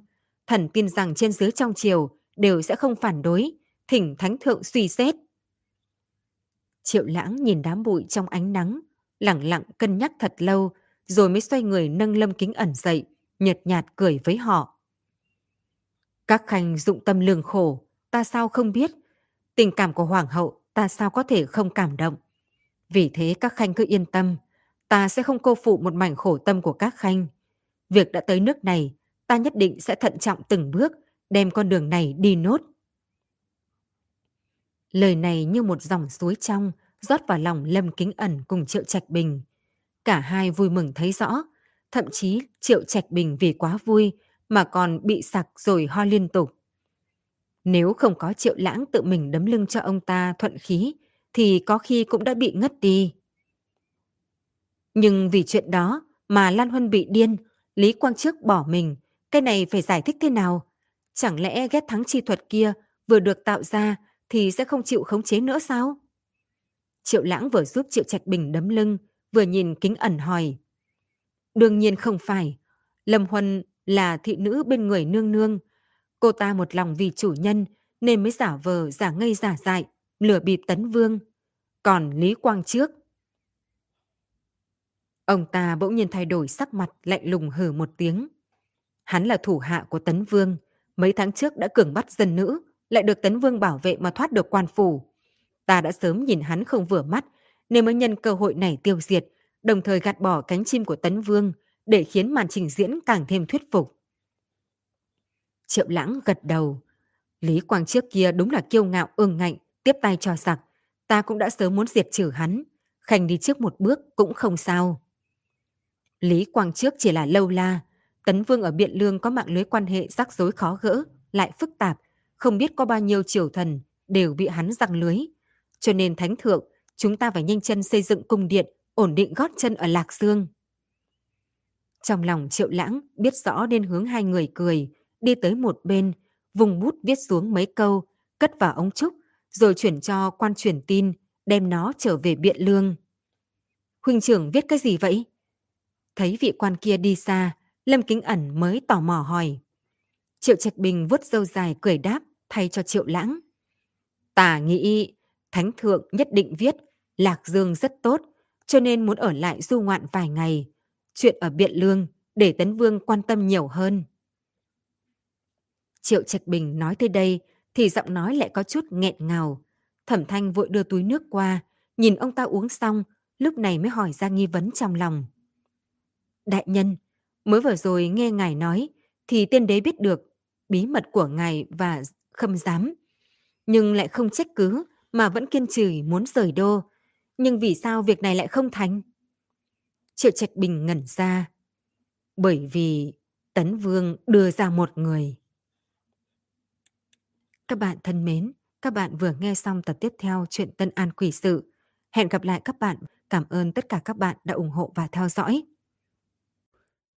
Thần tin rằng trên dưới trong triều đều sẽ không phản đối, thỉnh thánh thượng suy xét. Triệu lãng nhìn đám bụi trong ánh nắng, lặng lặng cân nhắc thật lâu, rồi mới xoay người nâng lâm kính ẩn dậy, nhợt nhạt cười với họ. Các khanh dụng tâm lường khổ, ta sao không biết? Tình cảm của hoàng hậu ta sao có thể không cảm động? Vì thế các khanh cứ yên tâm, ta sẽ không cô phụ một mảnh khổ tâm của các khanh. Việc đã tới nước này, ta nhất định sẽ thận trọng từng bước, đem con đường này đi nốt. Lời này như một dòng suối trong, rót vào lòng Lâm Kính Ẩn cùng Triệu Trạch Bình. Cả hai vui mừng thấy rõ, thậm chí Triệu Trạch Bình vì quá vui mà còn bị sặc rồi ho liên tục. Nếu không có Triệu Lãng tự mình đấm lưng cho ông ta thuận khí, thì có khi cũng đã bị ngất đi. Nhưng vì chuyện đó mà Lan Huân bị điên, Lý Quang Trước bỏ mình, cái này phải giải thích thế nào? Chẳng lẽ ghét thắng chi thuật kia vừa được tạo ra thì sẽ không chịu khống chế nữa sao? Triệu Lãng vừa giúp Triệu Trạch Bình đấm lưng, vừa nhìn kính ẩn hỏi. Đương nhiên không phải. Lâm Huân là thị nữ bên người nương nương. Cô ta một lòng vì chủ nhân nên mới giả vờ giả ngây giả dại, lừa bịp tấn vương. Còn Lý Quang trước Ông ta bỗng nhiên thay đổi sắc mặt lạnh lùng hừ một tiếng. Hắn là thủ hạ của Tấn Vương, mấy tháng trước đã cường bắt dân nữ, lại được Tấn Vương bảo vệ mà thoát được quan phủ. Ta đã sớm nhìn hắn không vừa mắt, nên mới nhân cơ hội này tiêu diệt, đồng thời gạt bỏ cánh chim của Tấn Vương để khiến màn trình diễn càng thêm thuyết phục. Triệu lãng gật đầu. Lý Quang trước kia đúng là kiêu ngạo ương ngạnh, tiếp tay cho giặc. Ta cũng đã sớm muốn diệt trừ hắn. Khanh đi trước một bước cũng không sao. Lý Quang trước chỉ là lâu la. Tấn Vương ở Biện Lương có mạng lưới quan hệ rắc rối khó gỡ, lại phức tạp, không biết có bao nhiêu triều thần đều bị hắn răng lưới. Cho nên Thánh Thượng, chúng ta phải nhanh chân xây dựng cung điện, ổn định gót chân ở Lạc Dương. Trong lòng Triệu Lãng biết rõ nên hướng hai người cười, đi tới một bên, vùng bút viết xuống mấy câu, cất vào ống trúc, rồi chuyển cho quan truyền tin, đem nó trở về Biện Lương. huynh trưởng viết cái gì vậy? Thấy vị quan kia đi xa, Lâm Kính Ẩn mới tò mò hỏi. Triệu Trạch Bình vuốt râu dài cười đáp thay cho Triệu Lãng. Tả nghĩ Thánh Thượng nhất định viết Lạc Dương rất tốt, cho nên muốn ở lại du ngoạn vài ngày. Chuyện ở Biện Lương để Tấn Vương quan tâm nhiều hơn. Triệu Trạch Bình nói tới đây thì giọng nói lại có chút nghẹn ngào. Thẩm Thanh vội đưa túi nước qua, nhìn ông ta uống xong, lúc này mới hỏi ra nghi vấn trong lòng. Đại nhân, mới vừa rồi nghe ngài nói thì tiên đế biết được bí mật của ngài và khâm giám, nhưng lại không trách cứ mà vẫn kiên trì muốn rời đô. Nhưng vì sao việc này lại không thành? Triệu Trạch Bình ngẩn ra. Bởi vì Tấn Vương đưa ra một người. Các bạn thân mến, các bạn vừa nghe xong tập tiếp theo chuyện Tân An Quỷ Sự. Hẹn gặp lại các bạn. Cảm ơn tất cả các bạn đã ủng hộ và theo dõi.